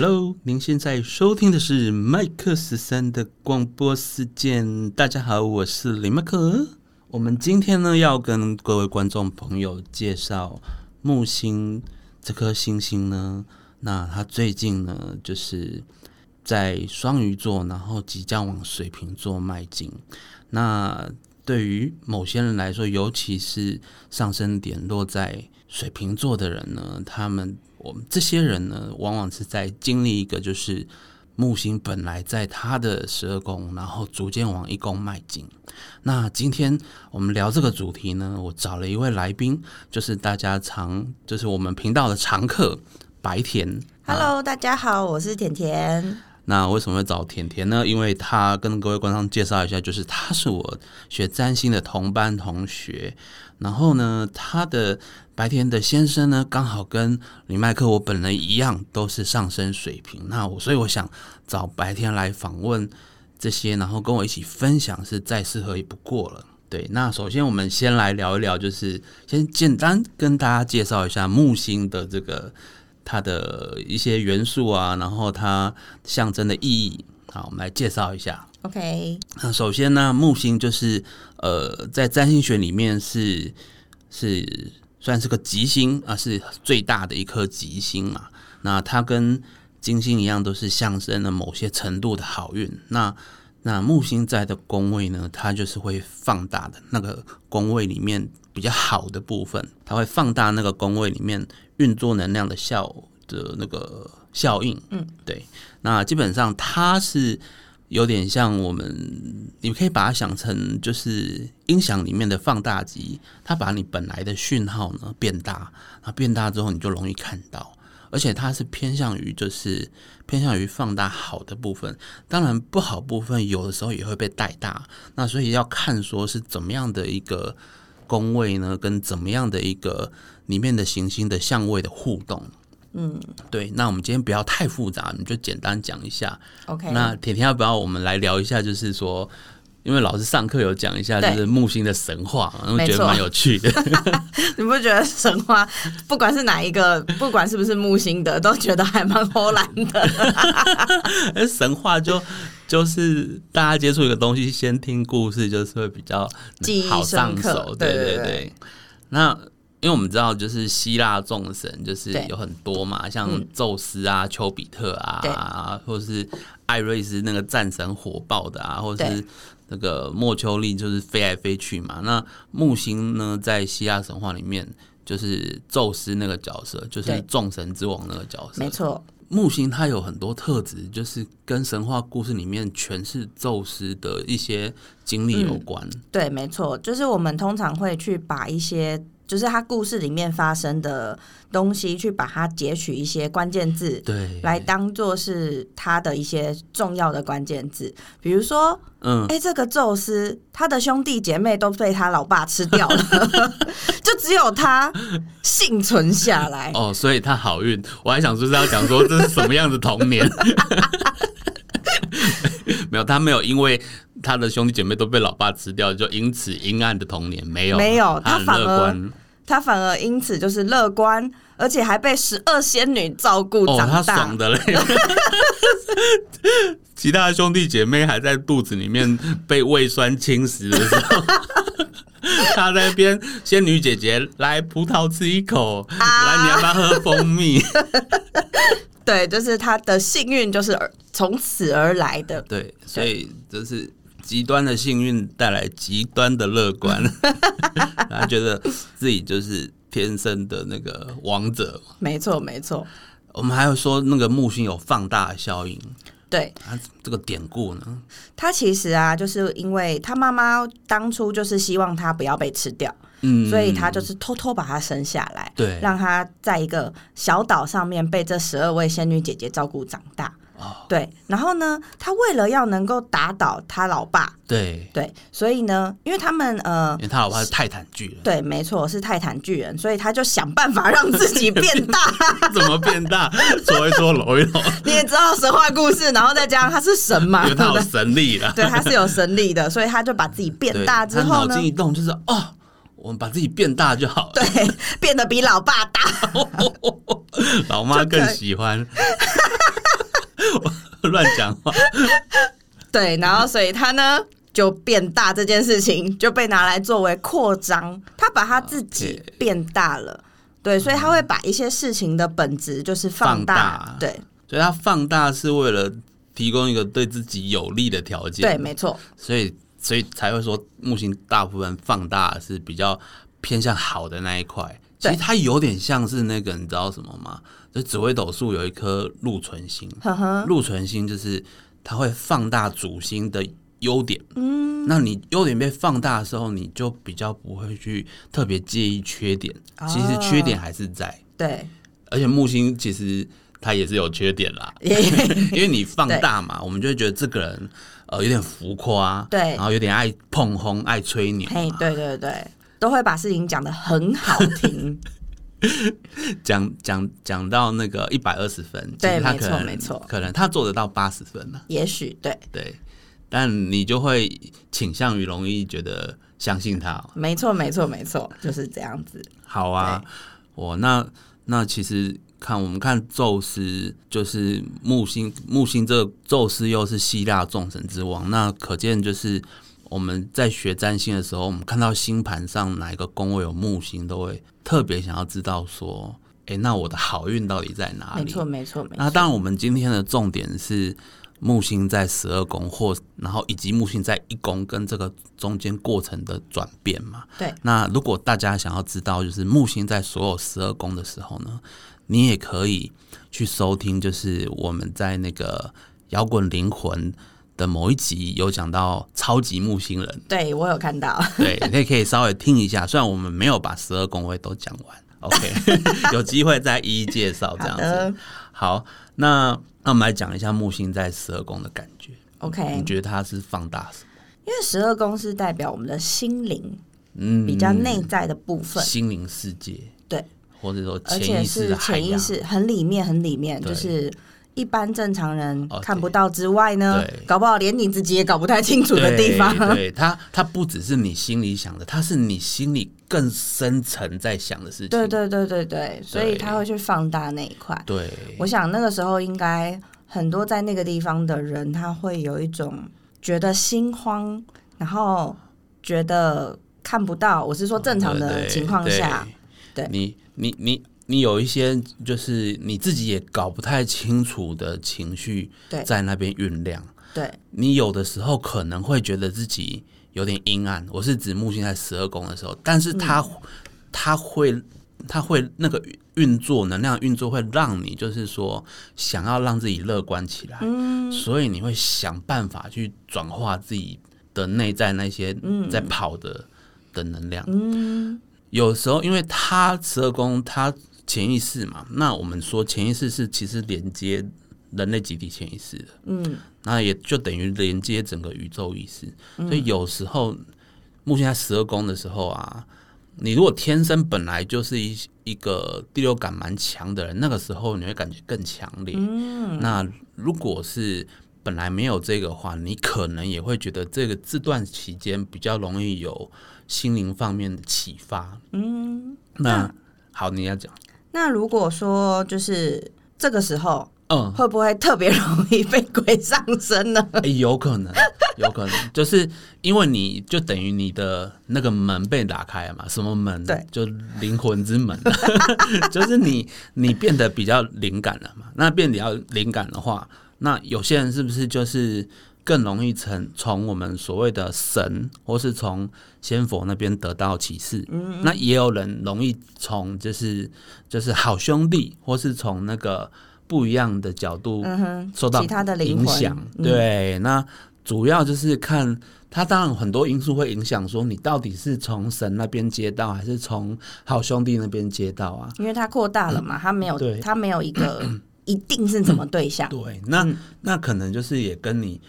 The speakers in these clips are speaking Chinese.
Hello，您现在收听的是麦克十三的广播时间。大家好，我是林麦克。我们今天呢要跟各位观众朋友介绍木星这颗星星呢，那它最近呢就是在双鱼座，然后即将往水瓶座迈进。那对于某些人来说，尤其是上升点落在水瓶座的人呢，他们我们这些人呢，往往是在经历一个就是木星本来在他的十二宫，然后逐渐往一宫迈进。那今天我们聊这个主题呢，我找了一位来宾，就是大家常就是我们频道的常客白田。Hello，大家好，我是甜甜。那为什么会找甜甜呢？因为他跟各位观众介绍一下，就是他是我学占星的同班同学。然后呢，他的白天的先生呢，刚好跟李麦克我本人一样，都是上升水平。那我所以我想找白天来访问这些，然后跟我一起分享，是再适合也不过了。对，那首先我们先来聊一聊，就是先简单跟大家介绍一下木星的这个。它的一些元素啊，然后它象征的意义，好，我们来介绍一下。OK，那首先呢，木星就是呃，在占星学里面是是算是个吉星啊，是最大的一颗吉星嘛。那它跟金星一样，都是象征了某些程度的好运。那那木星在的宫位呢，它就是会放大的那个宫位里面比较好的部分，它会放大那个宫位里面运作能量的效的那个效应。嗯，对。那基本上它是有点像我们，你可以把它想成就是音响里面的放大机，它把你本来的讯号呢变大，那变大之后你就容易看到。而且它是偏向于就是偏向于放大好的部分，当然不好部分有的时候也会被带大。那所以要看说是怎么样的一个宫位呢，跟怎么样的一个里面的行星的相位的互动。嗯，对。那我们今天不要太复杂，你就简单讲一下。OK，那甜甜要不要我们来聊一下？就是说，因为老师上课有讲一下，就是木星的神话嘛，然后觉得蛮有趣的。你不觉得神话不管是哪一个，不管是不是木星的，都觉得还蛮齁蓝的？而 神话就就是大家接触一个东西，先听故事，就是会比较好上手。对对对。那因为我们知道，就是希腊众神就是有很多嘛，像嗯宙斯啊、丘比特对啊，或者是艾瑞斯那个战神火爆的啊，或者是那个莫丘利就是飞来飞去嘛。那木星呢，在希腊神话里面。就是宙斯那个角色，就是众神之王那个角色，没错，木星它有很多特质，就是跟神话故事里面诠释宙斯的一些经历有关。对，没错，就是我们通常会去把一些。就是他故事里面发生的东西，去把它截取一些关键字，对，来当做是他的一些重要的关键字。比如说，嗯，哎、这个宙斯他的兄弟姐妹都被他老爸吃掉了，就只有他幸存下来。哦，所以他好运。我还想说是要讲说这是什么样的童年。没有，他没有因为他的兄弟姐妹都被老爸吃掉，就因此阴暗的童年没有，没有他反而。他反而因此就是乐观，而且还被十二仙女照顾哦，他。爽的嘞。其他的兄弟姐妹还在肚子里面被胃酸侵蚀的时候，他在那边仙女姐姐来葡萄吃一口，啊来你要不要喝蜂蜜？对，就是他的幸运就是而从此而来的。对，所以就是极端的幸运带来极端的乐观，他觉得自己就是天生的那个王者。没错，没错。我们还有说那个木星有放大效应，对啊这个典故呢？他其实啊，就是因为他妈妈当初就是希望他不要被吃掉，嗯，所以他就是偷偷把他生下来，对让他在一个小岛上面被这十二位仙女姐姐照顾长大。哦对，然后呢，他为了要能够打倒他老爸，对，对，所以呢，因为他们呃因，为他老爸是泰坦巨人，对，没错，是泰坦巨人，所以他就想办法让自己变大。怎么变大？搓一搓，揉一揉，你也知道神话故事，然后再加上他是神嘛，因为他有？神力了。对，他是有神力的，所以他就把自己变大之后呢他脑筋，一动就是哦，我们把自己变大就好了。对，变得比老爸大。老妈更喜欢。乱讲话。对，然后所以他呢就变大这件事情就被拿来作为扩张，他把他自己变大了。对，所以他会把一些事情的本质就是放大，放大对所以他放大是为了提供一个对自己有利的条件。对，没错，所以所以才会说木星大部分放大是比较偏向好的那一块。其对实它有点像是那个，你知道什么吗？就紫微斗数有一颗禄存星，禄存星就是它会放大主星的优点。嗯，那你优点被放大的时候，你就比较不会去特别介意缺点。其实缺点还是在，对，而且木星其实它也是有缺点啦。也因为你放大嘛，我们就会觉得这个人呃有点浮夸，对。然后有点爱碰轰、爱吹牛嘿，嘛，对对对，都会把事情讲得很好听。讲讲讲到那个一百二十分，其对他可能错没错。可能他做得到八十分了，也许对，对，但你就会倾向于容易觉得相信他。没错，没错，没错，就是这样子。好啊，我那那其实看我们看宙斯，就是木星，木星这个宙斯又是希腊众神之王，那可见就是我们在学占星的时候，我们看到星盘上哪一个宫位有木星，都会特别想要知道说，哎，那我的好运到底在哪里？没错，没错，没错。那当然，我们今天的重点是木星在十二宫，或然后以及木星在一宫跟这个中间过程的转变嘛。对，那如果大家想要知道，就是木星在所有十二宫的时候呢，你也可以去收听，就是我们在那个摇滚灵魂的某一集有讲到超级木星人，对我有看到。对，你也可以稍微听一下。虽然我们没有把十二宫位都讲完，OK，有机会再一一介绍这样子。好，那那我们来讲一下木星在十二宫的感觉。OK，你觉得它是放大什么？因为十二宫是代表我们的心灵嗯，比较内在的部分，心灵世界，对，或者说而且潜意识是。潜意识很里面，很里面，就是一般正常人哦看不到之外呢，搞不好连你自己也搞不太清楚的地方。对，对它它不只是你心里想的，它是你心里更深层在想的事情。对对对对对，所以他会去放大那一块。对我想那个时候应该很多在那个地方的人，他会有一种觉得心慌，然后觉得看不到。我是说正常的情况下，对对。你你你你有一些就是你自己也搞不太清楚的情绪在那边酝酿。对。你有的时候可能会觉得自己有点阴暗，我是指木星在十二宫的时候，但是它、嗯。它会它会那个运作能量运作会让你就是说想要让自己乐观起来，嗯。所以你会想办法去转化自己的内在那些在跑的、的能量。嗯，有时候因为他十二宫他潜意识嘛，那我们说潜意识是其实连接人类集体潜意识的，嗯，那也就等于连接整个宇宙意识。所以有时候目前在十二宫的时候啊，你如果天生本来就是一一个第六感蛮强的人，那个时候你会感觉更强烈。嗯那如果是本来没有这个的话，你可能也会觉得这个这段期间比较容易有心灵方面的启发。嗯，那好，你要讲，那如果说就是这个时候，嗯，会不会特别容易被鬼上身呢？哎、有可能，有可能，就是因为你就等于你的那个门被打开了嘛，什么门？对，就灵魂之门，就是你你变得比较灵感了嘛。那变比较灵感的话，那有些人是不是就是更容易从从我们所谓的神，或是从仙佛那边得到启示？嗯，那也有人容易从就是就是好兄弟，或是从那个不一样的角度嗯哼，受到其他的影响。嗯对，那主要就是看他，当然很多因素会影响，说你到底是从神那边接到，还是从好兄弟那边接到啊？因为它扩大了嘛，他没有对它没有一个一定是什么对象。对，那、嗯那可能就是也跟你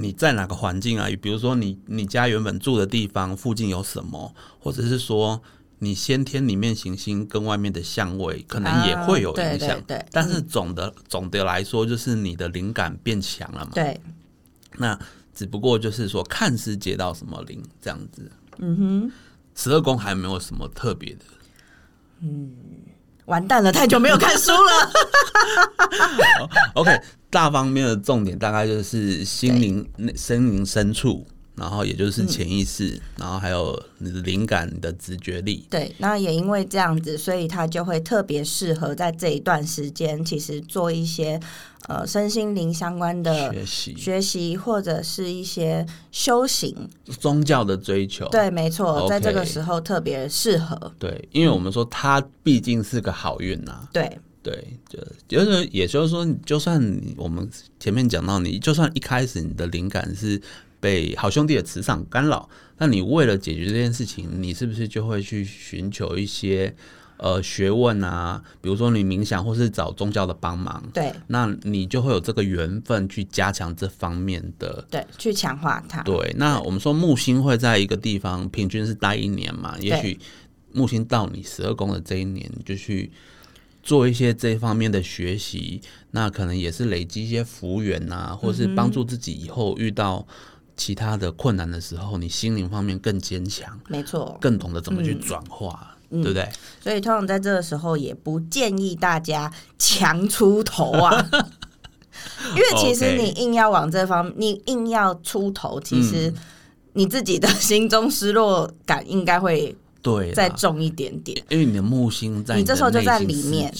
你在哪个环境啊，比如说你你家原本住的地方附近有什么，或者是说你先天里面行星跟外面的相位，可能也会有影响。对对但是总的总的来说，就是你的灵感变强了嘛。对，那只不过就是说，看是接到什么灵这样子。嗯哼，十二宫还没有什么特别的。嗯完蛋了，太久没有看书了。OK，大方面的重点大概就是心灵、内心灵深处，然后也就是潜意识，然后还有你的灵感、你的直觉力。对，那也因为这样子，所以他就会特别适合在这一段时间，其实做一些呃身心灵相关的学习。学习，或者是一些修行。宗教的追求，对，没错在这个时候特别适合。对，因为我们说它毕竟是个好运呐、对，对，就就是也就是说，就算我们前面讲到你，就算一开始你的灵感是被好兄弟的磁场干扰，那你为了解决这件事情，你是不是就会去寻求一些呃学问啊？比如说你冥想，或是找宗教的帮忙，对，那你就会有这个缘分去加强这方面的。对，去强化它。对，那我们说木星会在一个地方平均是待一年嘛，也许木星到你十二宫的这一年，你就去做一些这方面的学习，那可能也是累积一些福缘呐，或是帮助自己以后遇到其他的困难的时候，你心灵方面更坚强，没错。更懂得怎么去转化，对不对？所以通常在这个时候也不建议大家强出头啊，因为其实你硬要往这方，你硬要出头，其实你自己的心中失落感应该会对，再重一点点。因为你的木星在你这时候就在里面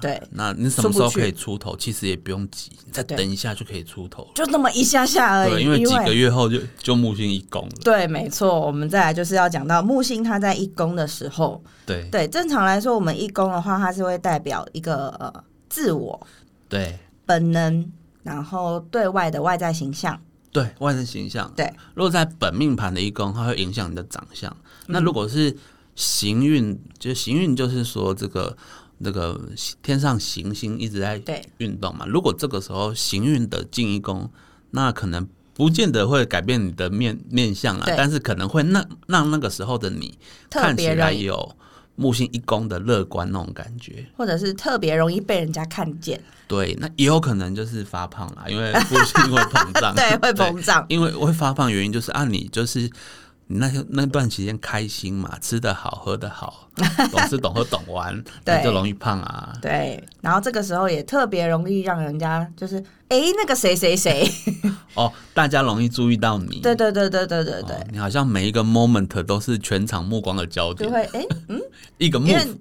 对那你什么时候可以出头？其实也不用急，再等一下就可以出头。就那么一下下而对，已，因为几个月后就就木星一宫了。对，没错。我们再来就是要讲到木星，它在一宫的时候，对对，正常来说，我们一宫的话，它是会代表一个呃自我对本能，然后对外的外在形象。对，外在形象。对，如果在本命盘的一宫，它会影响你的长相。嗯那如果是行运，就是行运，就是说这个这个天上行星一直在运动嘛。如果这个时候行运的进一宫，那可能不见得会改变你的面面相啊，但是可能会让让那个时候的你看起来有木星一宫的乐观那种感觉。或者是特别容易被人家看见，对，那也有可能就是发胖啦，因为木星会膨胀，对，会膨胀。因为会发胖，原因就是按，你就是你那些那段时间开心嘛，吃得好，喝得好，懂吃懂喝懂玩，对。那就容易胖啊。对，然后这个时候也特别容易让人家就是，哎，那个谁谁谁，哦，大家容易注意到你。对对对对对对对，哦你好像每一个 moment 都是全场目光的焦点，就会哎，嗯，一个 move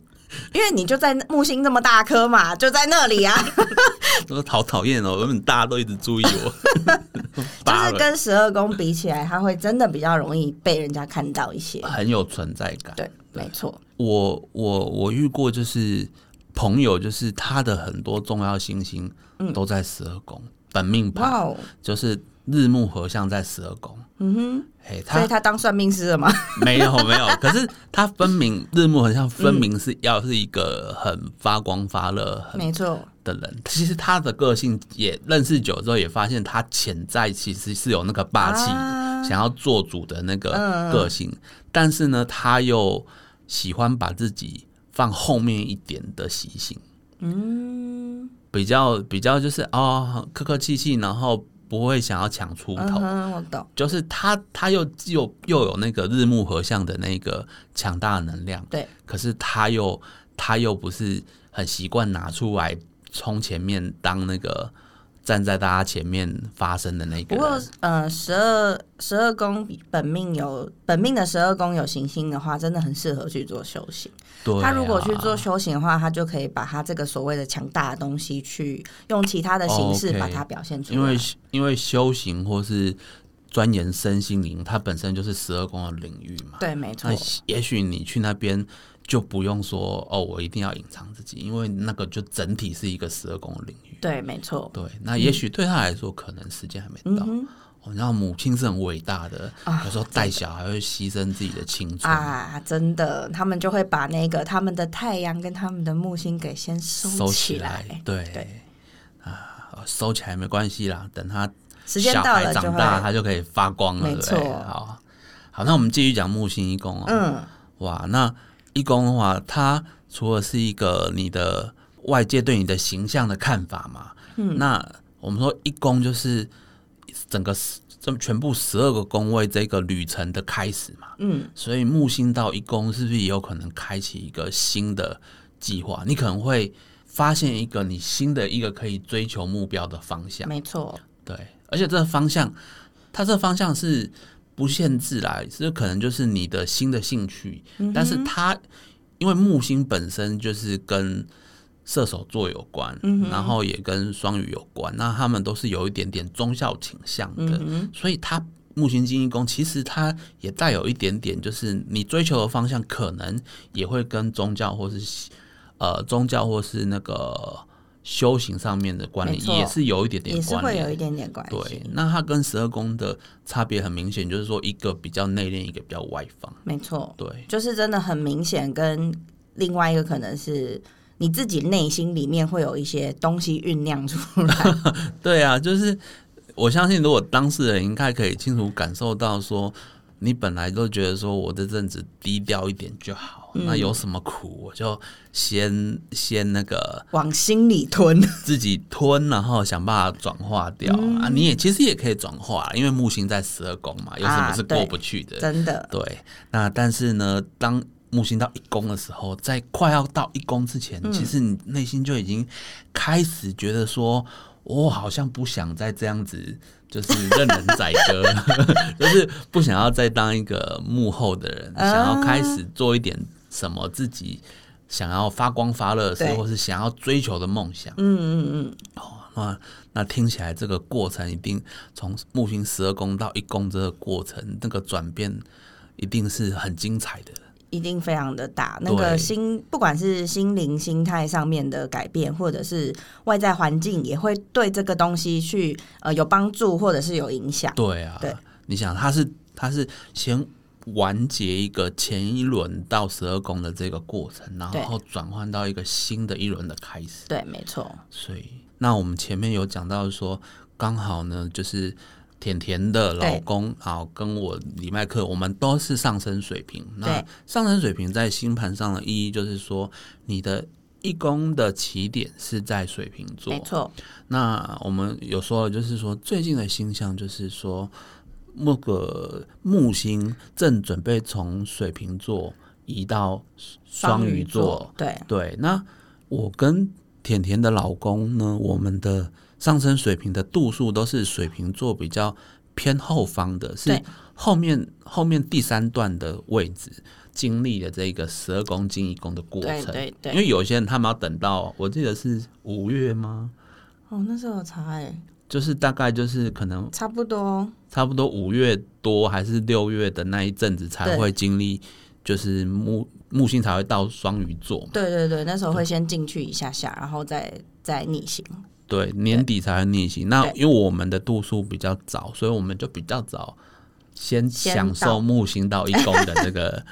因为你就在木星这么大颗嘛，就在那里啊，都好讨厌哦，原本大家都一直注意我，就是跟十二宫比起来，他会真的比较容易被人家看到一些。很有存在感。对，没错，我我我遇过就是朋友，就是他的很多重要星星都在十二宫，本命盘就是日暮合相在十二宫。嗯哼，嘿，所以他他当算命师了吗？没 有没有，可是他分明日暮合相分明是要是一个很发光发热很没错，的人。其实他的个性也认识久之后，也发现他潜在其实是有那个霸气，啊想要做主的那个个性，但是呢，他又喜欢把自己放后面一点的习性。嗯，比较比较就是哦，客客气气，然后不会想要抢出头，嗯，我懂，就是他他又又又有那个日暮合相的那个强大的能量，对，可是他又他又不是很习惯拿出来冲前面当那个站在大家前面发生的那个不过人。，呃，十二十二宫本命有本命的十二宫有行星的话，真的很适合去做修行。对、啊，他如果去做修行的话，他就可以把他这个所谓的强大的东西，去用其他的形式把它表现出来。因为因为修行或是钻研身心灵，它本身就是十二宫的领域嘛。对，没错那，也许你去那边就不用说哦，我一定要隐藏自己，因为那个就整体是一个十二宫的领域。对，没错。对，那也许对他来说，可能时间还没到。嗯哼哦，然后母亲是很伟大的，啊有时候带小孩会牺牲自己的青春。啊，真的，他们就会把那个他们的太阳跟他们的木星给先收收起来。对对啊，收起来没关系啦，等他时间到了长大，他就可以发光了，没错好，好，那我们继续讲木星一宫哦。嗯，哇，那一宫的话，它除了是一个你的外界对你的形象的看法嘛，嗯，那我们说一宫就是整个十这全部十二个宫位这个旅程的开始嘛，嗯，所以木星到一宫是不是也有可能开启一个新的计划？你可能会发现一个你新的一个可以追求目标的方向。没错，对，而且这个方向，它这个方向是不限制啦，这可能就是你的新的兴趣，但是它因为木星本身就是跟射手座有关，然后也跟双鱼有关，那他们都是有一点点宗教倾向的，所以它木星金一宫其实它也带有一点点，就是你追求的方向可能也会跟宗教或是呃宗教或是那个修行上面的关联，也是有一点点也是关联会有一。点点关系对系。，那它跟十二宫的差别很明显，就是说一个比较内敛，一个比较外放。没错，对，就是真的很明显，跟另外一个可能是你自己内心里面会有一些东西酝酿出来。对啊，就是我相信，如果当事人应该可以清楚感受到说，你本来都觉得说我这阵子低调一点就好，嗯。那有什么苦我就先先那个往心里吞，自己吞，然后想办法转化掉、嗯。啊。你也其实也可以转化，因为木星在十二宫嘛，有什么是过不去的？真的。对，那但是呢，当木星到一宫的时候，在快要到一宫之前，嗯。其实你内心就已经开始觉得说，我好像不想再这样子，就是任人宰割，就是不想要再当一个幕后的人，啊想要开始做一点什么自己想要发光发热的事，对或是想要追求的梦想。嗯嗯嗯，哦那那听起来这个过程一定从木星十二宫到一宫这个过程，那个转变一定是很精彩的。一定非常的大。那个心，不管是心灵心态上面的改变，或者是外在环境，也会对这个东西去呃有帮助，或者是有影响。对啊，对你想他是他是先完结一个前一轮到十二宫的这个过程，然后转换到一个新的一轮的开始。对，没错，所以，那我们前面有讲到说，刚好呢，就是甜甜的老公，啊跟我李麦克，我们都是上升水平。那上升水平在星盘上的意义，就是说你的一宫的起点是在水瓶座没。错，那我们有说，就是说最近的星象，就是说那个木星正准备从水瓶座移到双鱼座。对，对，那我跟甜甜的老公呢，我们的上升水平的度数都是水瓶座比较偏后方的，是对后面后面第三段的位置经历了这个十二宫进一宫的过程。对对对因为有些人他们要等到，我记得是五月吗？哦，那时候有查哎，就是大概就是可能差不多，差不多五月多还是六月的那一阵子才对会经历，就是木木星才会到双鱼座嘛。对对对，那时候会先进去一下下，然后再再逆行。对，年底才会逆行。那因为我们的度数比较早，所以我们就比较早先先享受木星到一宫的那个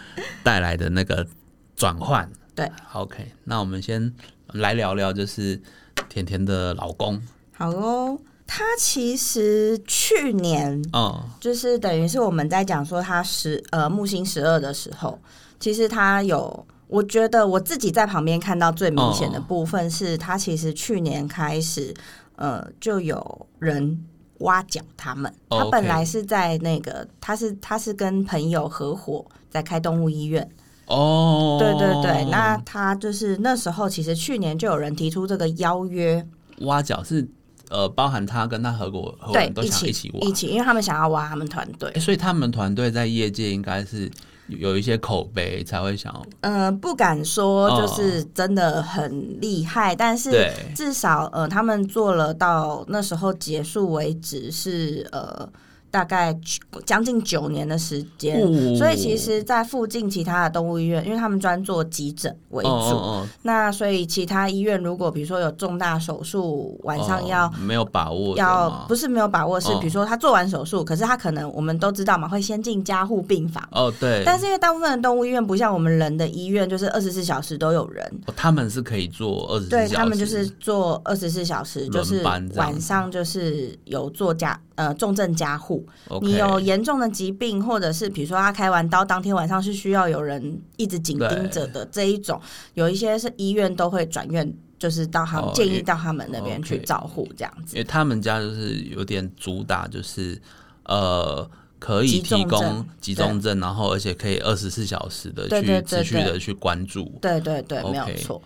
带来的那个转换。对，OK，那我们先来聊聊，就是甜甜的老公。好哦，他其实去年嗯，就是等于是我们在讲说他十呃木星十二的时候，其实他有，我觉得我自己在旁边看到最明显的哦。部分是，他其实去年开始呃就有人。挖角他们，哦他本来是在那个，他是他是跟朋友合伙在开动物医院，哦，对对对，那他就是那时候其实去年就有人提出这个邀约，挖角是呃，包含他跟他合伙合伙一起一起挖，一起，因为他们想要挖他们团队。诶，所以他们团队在业界应该是有一些口碑，才会想要嗯、不敢说哦就是真的很厉害，但是至少呃，他们做了到那时候结束为止是呃大概将近九年的时间。哦。所以其实，在附近其他的动物医院，因为他们专做急诊为主，哦哦那所以其他医院如果比如说有重大手术，晚哦上要哦没有把握要不是没有把握，是哦。比如说他做完手术，可是他可能我们都知道嘛，会先进加护病房。哦，对，但是因为大部分的动物医院不像我们人的医院，就是二十四小时都有人，哦他们是可以做二十四小时，对他们就是做二十四小时，就是晚上就是有做加呃重症加护。你有严重的疾病，或者是比如说他开完刀当天晚上是需要有人一直紧盯着的这一种，有一些是医院都会转院，就是到他们、建议到他们那边去照护这样子因。为他们家就是有点主打，就是呃，可以提供集中症，然后而且可以二十四小时的去持续的去关注。对对对，没有错。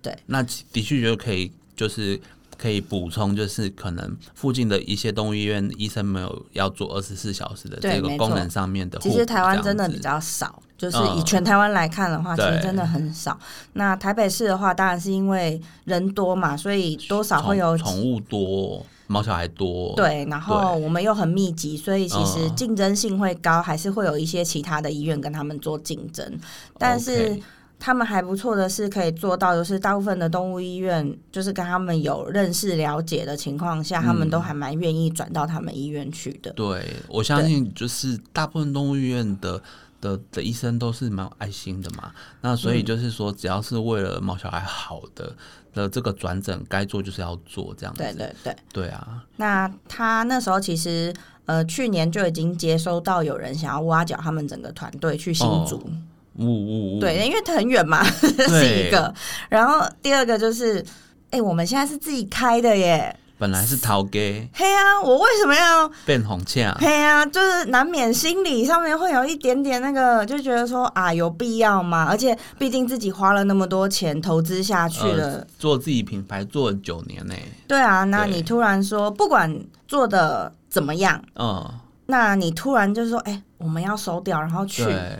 对，那的确就可以就是。可以补充，就是可能附近的一些动物医院医生没有要做二十四小时的这个功能上面的。其实台湾真的比较少，就是嗯。以全台湾来看的话，其实真的很少。那台北市的话，当然是因为人多嘛，所以多少会有宠宠物多，猫小孩多，对，然后我们又很密集，所以其实嗯。竞争性会高，还是会有一些其他的医院跟他们做竞争。但是他们还不错的是，可以做到，就是大部分的动物医院，就是跟他们有认识了解的情况下，他们都还蛮愿意转到他们医院去的。对，我相信就是大部分动物医院的的的医生都是蛮有爱心的嘛。那所嗯以就是说，只要是为了毛小孩好的的这个转诊，该做就是要做这样子。对对对。对啊，那他那时候其实呃，去年就已经接收到有人想要挖角他们整个团队去新竹。呜呜呜，对，因为很远嘛，这 是对一个。然后第二个就是，哎、我们现在是自己开的耶。本来是陶给 嘿啊，我为什么要？变红呛，嘿啊，就是难免心理上面会有一点点那个，就觉得说啊，有必要吗？而且毕竟自己花了那么多钱投资下去了，呃做自己品牌做了九年呢、对啊，那你突然说不管做的怎么样，嗯，那你突然就说，哎、我们要收掉，然后去，对，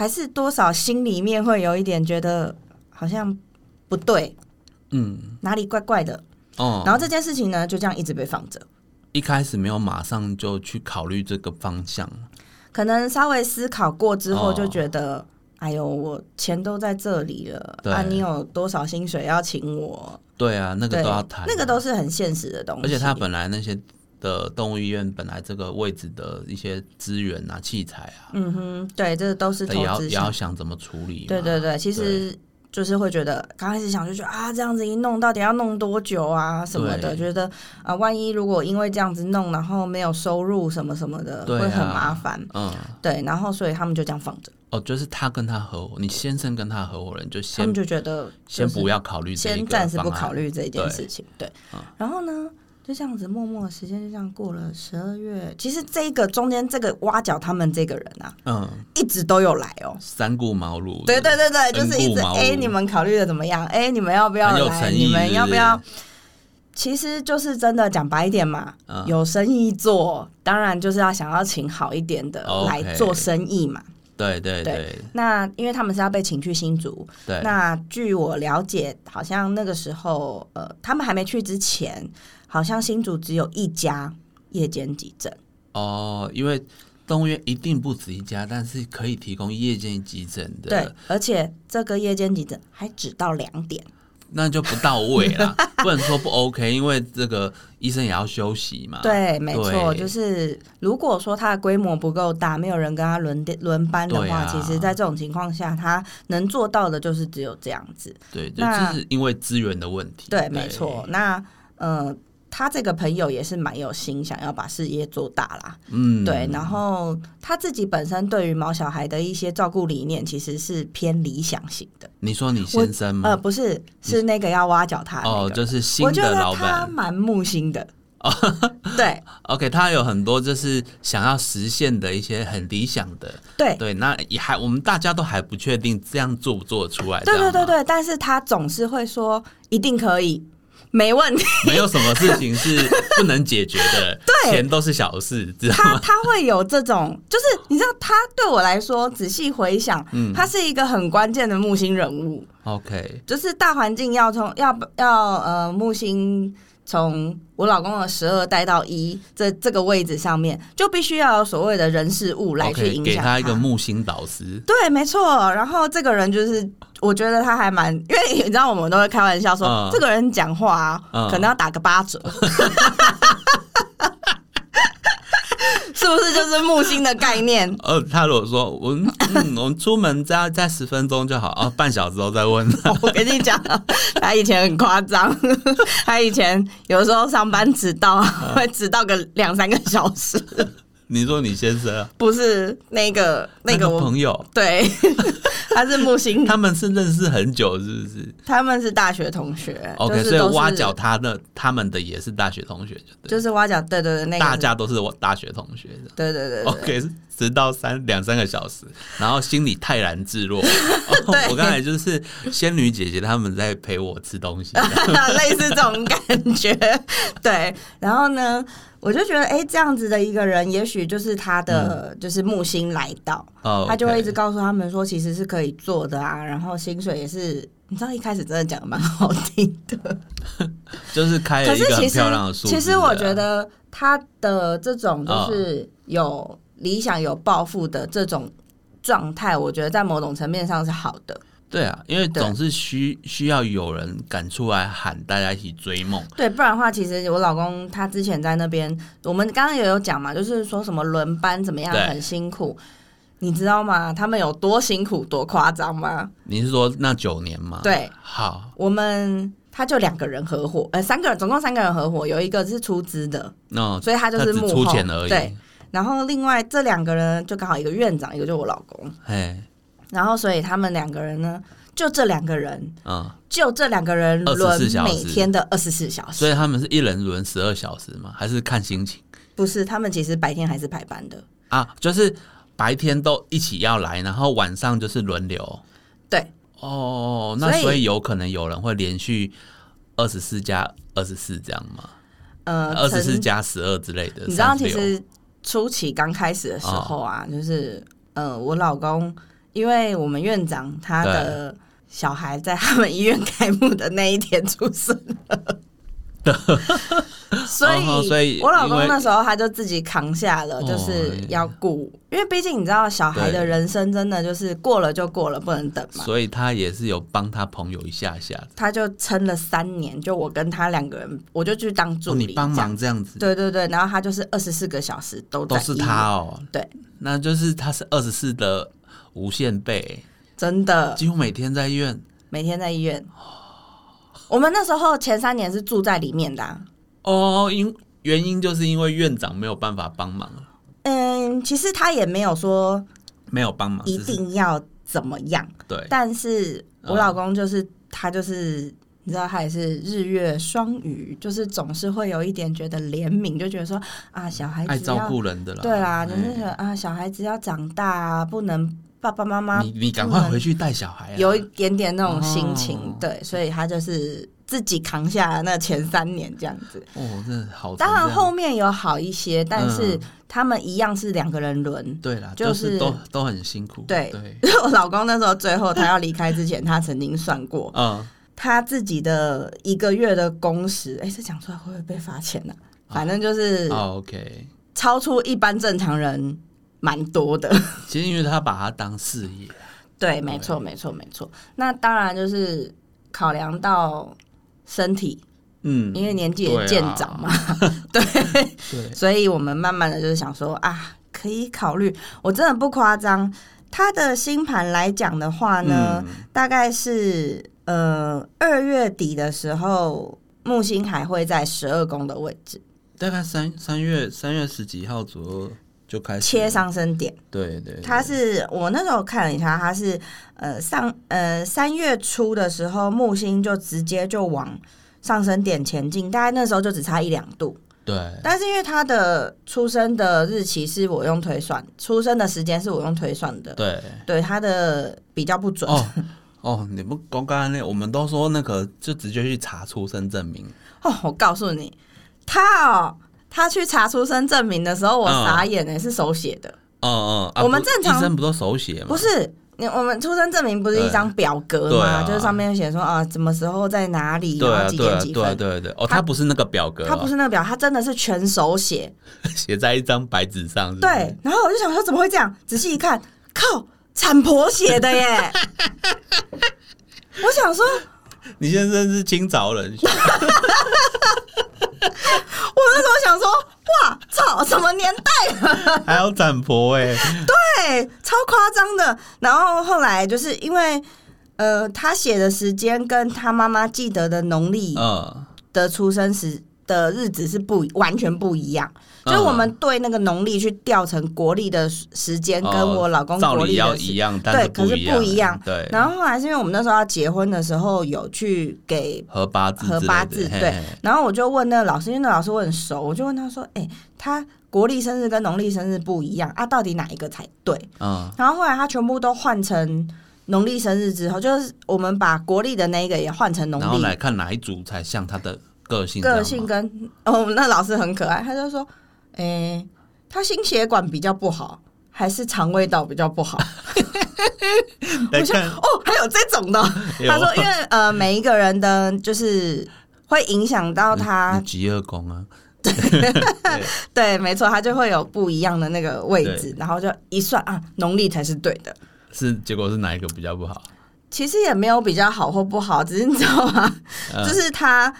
还是多少心里面会有一点觉得好像不对，嗯，哪里怪怪的。哦、然后这件事情呢，就这样一直被放着。一开始没有马上就去考虑这个方向，可能稍微思考过之后，哦就觉得，哎呦，我钱都在这里了，啊，你有多少薪水要请我？对啊，那个都要谈啊、，那个都是很现实的东西。而且他本来那些的动物医院本来这个位置的一些资源啊、器材啊，嗯哼，对，这都是投也要也要。想怎么处理。对对对，其实就是会觉得，刚开始想就觉得啊，这样子一弄，到底要弄多久啊什么的，觉得啊，万一如果因为这样子弄，然后没有收入什么什么的，会很麻烦。嗯，对，然后所以他们就这样放着，哦，就是他跟他合伙，你先生跟他合伙人就先他们就觉得就是先不要考虑先暂时不考虑这一件事情，对。嗯。然后呢，就这样子默默的时间就这样过了十二月。其实这个中间这个挖角他们这个人啊，嗯，一直都有来哦。三顾茅庐，对对对对，就是一直哎，庐你们考虑的怎么样？哎，你们要不要来？你们要不要？其实就是真的讲白一点嘛，嗯有生意做，当然就是要想要请好一点的来做生意嘛。对对对对那因为他们是要被请去新竹，对，那据我了解，好像那个时候，呃，他们还没去之前，好像新竹只有一家夜间急诊。哦，因为动物园一定不止一家，但是可以提供夜间急诊的，对，而且这个夜间急诊还只到两点。那就不到位了，不能说不 OK，因为这个医生也要休息嘛。对，没错，就是如果说它的规模不够大，没有人跟他轮电轮班的话，啊其实在这种情况下，他能做到的就是只有这样子。对，就是因为资源的问题。对，没错。那呃，他这个朋友也是蛮有心，想要把事业做大啦。嗯，对，然后他自己本身对于毛小孩的一些照顾理念，其实是偏理想型的。你说你先生吗？呃，不是，是那个要挖角他那个嗯哦，就是新的老他板。蛮木心的。对 OK，他有很多就是想要实现的一些很理想的，对对，那也还我们大家都还不确定这样做不做得出来。对对对对，但是他总是会说一定可以，没问题。没有什么事情是不能解决的，对钱都是小事，知道吗？他他会有这种，就是你知道，他对我来说，仔细回想，嗯他是一个很关键的木星人物。OK，就是大环境要从要要呃木星从我老公的十二带到一这这个位置上面，就必须要有所谓的人事物来去影响他一个木星导师。对，没错。然后这个人就是，我觉得他还蛮，因为你知道，我们都会开玩笑说，嗯这个人讲话啊，嗯可能要打个八折。是不是就是木星的概念？呃，他如果说我们嗯，我们出门再再十分钟就好，啊，半小时后再问。我跟你讲，他以前很夸张，他以前有时候上班迟到，会迟到个两三个小时。你说你先生啊？不是那个那个我朋友，对，他是木星，他们是认识很久，是不是？他们是大学同学。？OK，就是是所以挖角他的他们的也是大学同学，就，就是挖角，对对对，那个大家都是我大学同学对对对。OK，迟到三两三个小时，然后心里泰然自若。哦对我刚才就是仙女姐姐他们在陪我吃东西，类似这种感觉。对，然后呢，我就觉得，哎、这样子的一个人，也许就是他的、就是木星来到，哦，他就会一直告诉他们说，其实是可以做的啊，然后薪水也是。你知道一开始真的讲的蛮好听的，就是开了一个漂亮的数啊。其实我觉得他的这种就是有理想、有抱负的这种状态，我觉得在某种层面上是好的。对啊，因为对总是需需要有人敢出来喊，大家一起追梦。对，不然的话，其实我老公他之前在那边，我们刚刚也有讲嘛，就是说什么轮班怎么样很辛苦，你知道吗？他们有多辛苦、多夸张吗？你是说那九年吗？对，好，我们他就两个人合伙，呃，三个人，总共三个人合伙，有一个是出资的，哦所以他就是幕后出钱而已。对，，然后另外这两个人就刚好一个院长，一个就是我老公，哎，然后所以他们两个人呢，就这两个人，嗯，就这两个人24轮小时每天的二十四小时，所以他们是一人轮十二小时吗？还是看心情不是他们其实白天还是排班的。啊？就是白天都一起要来，然后晚上就是轮流。对，哦，那所以所以有可能有人会连续二十四加二十四这样吗？呃，二十四曾加十二之类的。你知道，36其实初期刚开始的时候啊，就是呃，我老公，因为我们院长他的小孩在他们医院开幕的那一天出生了。所以，哦所以我老公那时候他就自己扛下了，哦就是要顾，因为毕竟你知道，小孩的人生真的就是过了就过了，不能等嘛。所以他也是有帮他朋友一下下。他就撑了三年，就我跟他两个人，我就去当助哦，理，你帮忙这样子，对对对，然后他就是二十四个小时都在都是他哦。对，那就是他是二十四的无限倍，真的几乎每天在医院。每天在医院。我们那时候前三年是住在里面的啊、哦，因原因就是因为院长没有办法帮忙，嗯，其实他也没有说没有帮忙，一定要怎么样，对但是我老公就是、他就是。你知道他也是日月双鱼，就是总是会有一点觉得怜悯，就觉得说啊，小孩爱照子要顾人的啦。对啦，就是哎觉得啊，小孩子要长大啊，不能爸爸妈妈你你赶快回去带小孩啊！有一点点那种心情，哦对，所以他就是自己扛下了那前三年这样子。哦，真的好当。然后面有好一些，但是嗯他们一样是两个人轮。对啦，就就是是都都很辛苦。对对，我老公那时候最后他要离开之前，他曾经算过嗯，他自己的一个月的工时，哎、这讲出来会不会被罚钱呢、反正就是哦，OK。超出一般正常人蛮多的。其实因为他把它当事业，对，没错，没错，没错。那当然就是考量到身体，嗯，因为年纪也渐长嘛，对，对，所以我们慢慢的就是想说啊，可以考虑。我真的不夸张，他的星盘来讲的话呢，嗯。大概是呃二月底的时候，木星还会在十二宫的位置。大概三三月三月十几号左右就开始切，上升点。对对，对它是我那时候看了一下，它是呃上呃三月初的时候，木星就直接就往上升点前进，大概那时候就只差一两度。对但是因为他的出生的日期是我用推算，出生的时间是我用推算的，对对他的比较不准。哦哦，你不刚刚那，我们都说那个就直接去查出生证明，哦，我告诉你，他哦，他去查出生证明的时候，我嗯傻眼呢，是手写的，嗯嗯，啊我们正常医生不都手写吗？不是。你我们出生证明不是一张表格吗？啊就是上面写说啊，什么时候在哪里，几对啊对啊点几分。对啊对啊，哦，他他不是那个表格哦，他不是那个表，他真的是全手写。写在一张白纸上，是是对，，然后我就想说怎么会这样？仔细一看，靠，产婆写的耶！我想说，你先生是清朝人，我那时候想说，哇操，什么年代了？还要展博哎，对，超夸张的。然后后来就是因为，呃，他写的时间跟他妈妈记得的农历嗯，的出生时的日子是不完全不一样，就是我们对那个农历去调成国历的时间，跟我老公国历要一样，对，可是不一样。对。然后后来是因为我们那时候要结婚的时候有去给合八字，合八字对。然后我就问那个老师，因为那老师我很熟，我就问他说：“哎，他国历生日跟农历生日不一样啊，到底哪一个才对？”嗯。然后后来他全部都换成农历生日之后，就是我们把国历的那个也换成农历，然后来看哪一组才像他的。个性个性跟哦，那老师很可爱，他就说，哎，他心血管比较不好，还是肠胃道比较不好？我想哦，还有这种的。他说，因为呃，每一个人的就是会影响到他极恶宫啊。对，没错，他就会有不一样的那个位置，然后就一算啊，农历才是对的。是结果是哪一个比较不好？其实也没有比较好或不好，只是你知道吗？就是他。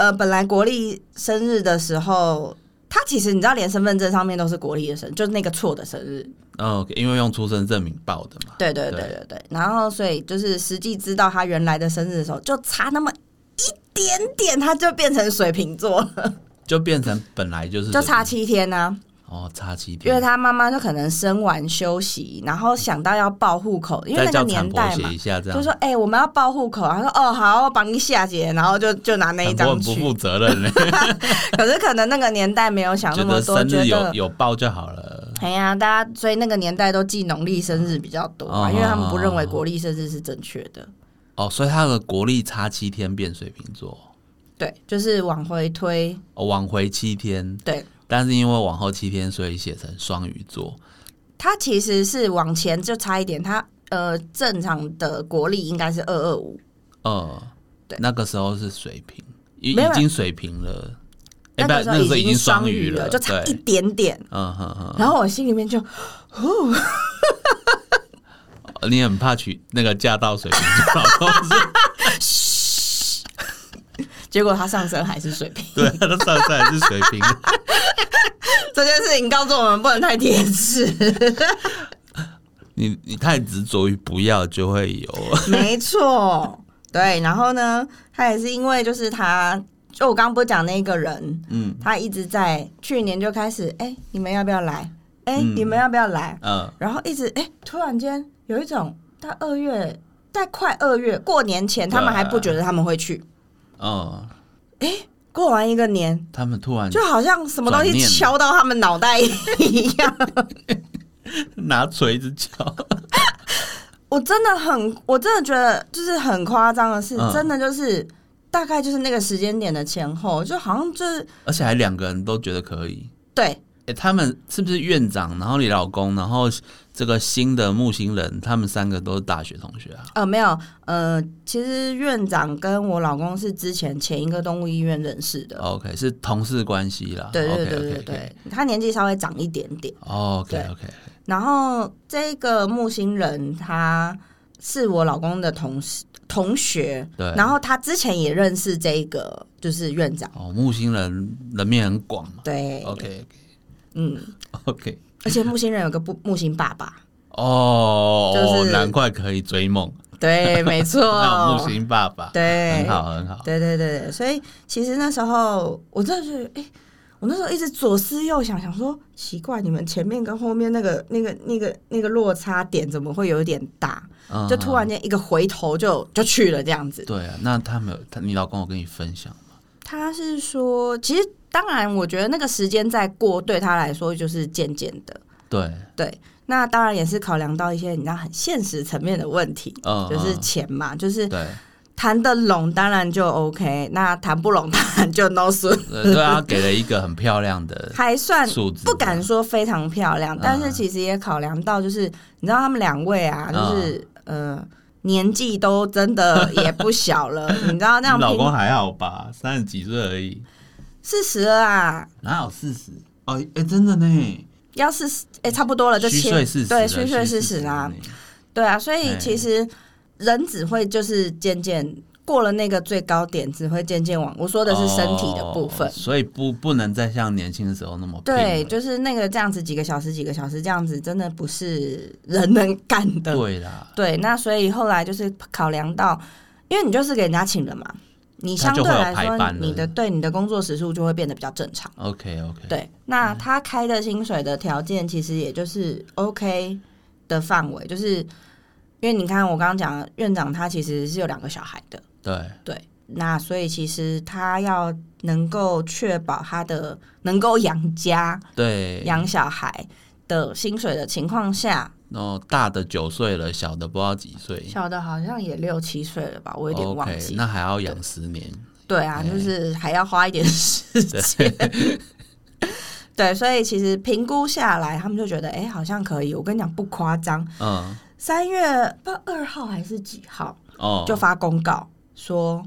呃，本来国立生日的时候，他其实你知道，连身份证上面都是国立的生，就是那个错的生日。哦，因为用出生证明报的嘛。对对对对对。然后，所以就是实际知道他原来的生日的时候，就差那么一点点，他就变成水瓶座了。就变成本来就是就差七天呢。哦，差七天，因为他妈妈就可能生完休息，然后想到要报户口，因为那个年代嘛，就说：“哎，我们要报户口。”他说：“哦，好，我帮你下姐。”然后就就拿那一张去。不负责任呢。可是可能那个年代没有想那么多，觉得有有报就好了。哎呀，大家所以那个年代都记农历生日比较多嘛，因为他们不认为国历生日是正确的。哦，所以他的国历差七天变水瓶座。对，就是往回推，哦往回七天。对。但是因为往后七天，所以写成双鱼座。它其实是往前就差一点，它呃正常的国力应该是二二五。呃，对，那个时候是水平，已已经水平了。那个时候已经双鱼了，就差一点点。嗯哼哼。然后我心里面就，哦，你很怕娶那个嫁到水瓶座老公？结果他上升还是水平，对，他上升还是水平。这件事情告诉我们不能太贴实。你你太执着于不要，就会有。没错，对。然后呢，他也是因为就是他，就我刚刚不是讲那个人，嗯，他一直在去年就开始，哎，你们要不要来？哎，你们要不要来？嗯，然后一直哎，突然间有一种，在二月，在快二月过年前，他们还不觉得他们会去。哦，哎，过完一个年，他们突然就好像什么东西敲到他们脑袋一样，拿锤子敲。我真的很，我真的觉得就是很夸张的是，真的就是大概就是那个时间点的前后，就好像就是，而且还两个人都觉得可以。对。他们是不是院长？然后你老公，然后这个新的木星人，他们三个都是大学同学啊？呃，没有，呃，其实院长跟我老公是之前前一个动物医院认识的。OK，是同事关系啦。对对对对对，他年纪稍微长一点点。OK OK。然后这个木星人他是我老公的同事同学，对。然后他之前也认识这个就是院长。哦，木星人人面很广嘛。对，OK OK。嗯，OK，而且木星人有个不木星爸爸。哦，就是难怪可以追梦，对，没错，木星爸爸，对，很好很好，对对对，所以其实那时候我真的是，哎，我那时候一直左思右想，想说奇怪，你们前面跟后面那个那个那个那个落差点怎么会有点大？就突然间一个回头就就去了这样子。对啊，那他没有他你老公有跟你分享吗？他是说，其实。当然，我觉得那个时间再过，对他来说就是渐渐的。对对，那当然也是考量到一些你知道很现实层面的问题，就是钱嘛，就是谈得拢当然就 OK，那谈不拢当然就 no 损。对啊，给了一个很漂亮的，还算不敢说非常漂亮，但是其实也考量到，就是你知道他们两位啊，就是呃年纪都真的也不小了，你知道那样。老公还好吧，三十几岁而已。四十啊？哪有四十？哦，哎，真的呢。要四十，哎，差不多了，就七岁四十，对，虚岁四十啦。对啊，所以其实人只会就是渐渐过了那个最高点，只会渐渐往我说的是身体的部分，所以不不能再像年轻的时候那么对，就是那个这样子几个小时几个小时这样子，真的不是人能干的。对啦，对，那所以后来就是考量到，因为你就是给人家请了嘛。你相对来说，你的对你的工作时数就会变得比较正常。OK OK，对，那他开的薪水的条件其实也就是 OK 的范围，就是因为你看我刚刚讲院长他其实是有两个小孩的，对对，那所以其实他要能够确保他的能够养家，对养小孩的薪水的情况下。哦，大的九岁了，小的不知道几岁，小的好像也六七岁了吧，我有点忘记。那还要养十年？对啊，就是还要花一点时间。对，所以其实评估下来，他们就觉得，哎，好像可以。我跟你讲，不夸张。嗯。三月不二号还是几号？哦，就发公告说，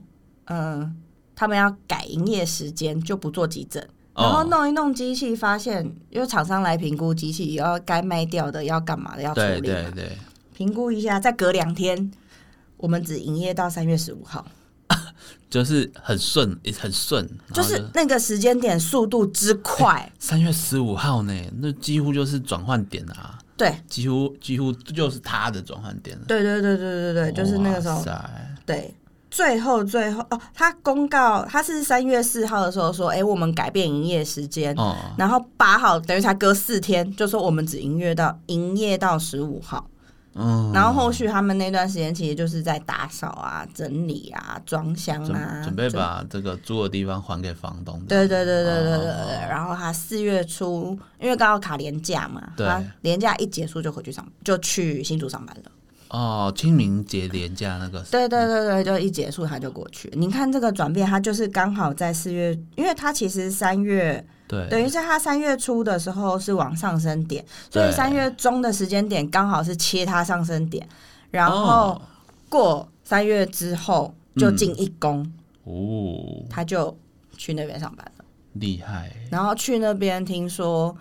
嗯，他们要改营业时间，就不做急诊。然后弄一弄机器，发现因为厂商来评估机器，要该卖掉的，要干嘛的，要处理。对对对，评估一下，再隔两天，我们只营业到三月十五号，就是很顺，也很顺，就是那个时间点速度之快。三月十五号呢，那几乎就是转换点啊。对，几乎几乎就是他的转换点了。对对对对对对，就是那个时候。对。最后，最后哦，他公告他是三月四号的时候说，哎，我们改变营业时间，然后八号等于才隔四天，就说我们只营业到营业到十五号，嗯，然后后续他们那段时间其实就是在打扫啊、整理啊、装箱啊，准备把这个租的地方还给房东。对对对对对对对。然后他四月初，因为刚好卡年假嘛，他年假一结束就回去上，就去新竹上班了。哦，清明节连假那个，对对对对，就一结束他就过去。你看这个转变，他就是刚好在四月，因为他其实三月，对，等于是他三月初的时候是往上升点，所以三月中的时间点刚好是切它上升点，然后过三月之后就进一宫，哦，他就去那边上班了，厉害。然后去那边听说。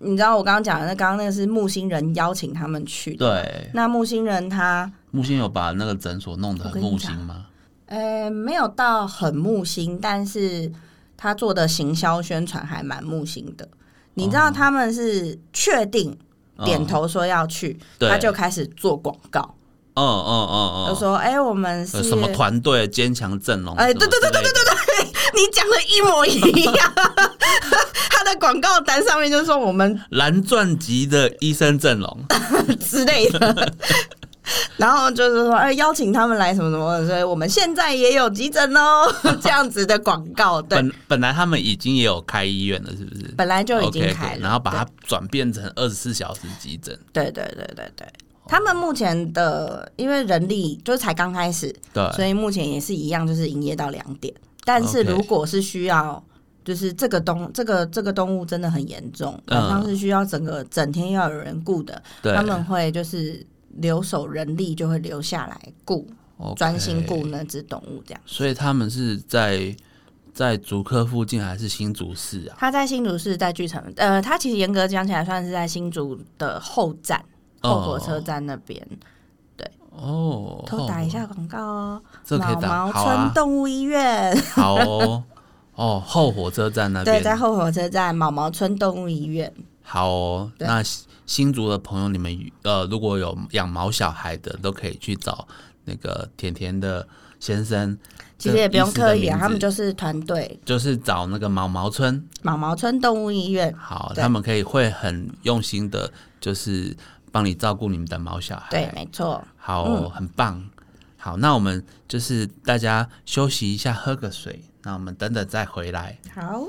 你知道我刚刚讲的那刚刚那个是木星人邀请他们去的。对。那木星人他木星有把那个诊所弄得很木星吗？呃，没有到很木星，但是他做的行销宣传还蛮木星的。你知道他们是确定点头说要去，他就开始做广告。嗯嗯嗯嗯。就说：“哎，我们是什么团队？坚强阵容？”哎，对对对对对对对，你讲的一模一样。他的广告单上面就说我们蓝钻级的医生阵容 之类的，然后就是说哎邀请他们来什么什么，所以我们现在也有急诊哦，这样子的广告。本本来他们已经也有开医院了，是不是？本来就已经开了，然后把它转变成二十四小时急诊。对对对对对，他们目前的因为人力就是才刚开始，对，所以目前也是一样，就是营业到两点。但是如果是需要。就是这个动这个这个动物真的很严重，好像是需要整个整天要有人顾的，他们会就是留守人力就会留下来顾，专心顾那只动物这样。所以他们是在在竹科附近还是新竹市啊？他在新竹市，在巨城。呃，他其实严格讲起来算是在新竹的后站后火车站那边。对哦，偷打一下广告哦，毛毛村动物医院。好。哦，后火车站那边对，在后火车站毛毛村动物医院。好，哦，那新竹的朋友，你们呃，如果有养毛小孩的，都可以去找那个甜甜的先生。其实也不用刻意啊，他们就是团队，就是找那个毛毛村毛毛村动物医院。好，他们可以会很用心的，就是帮你照顾你们的毛小孩。对，没错。好，很棒。好，那我们就是大家休息一下，喝个水。那我们等等再回来。好。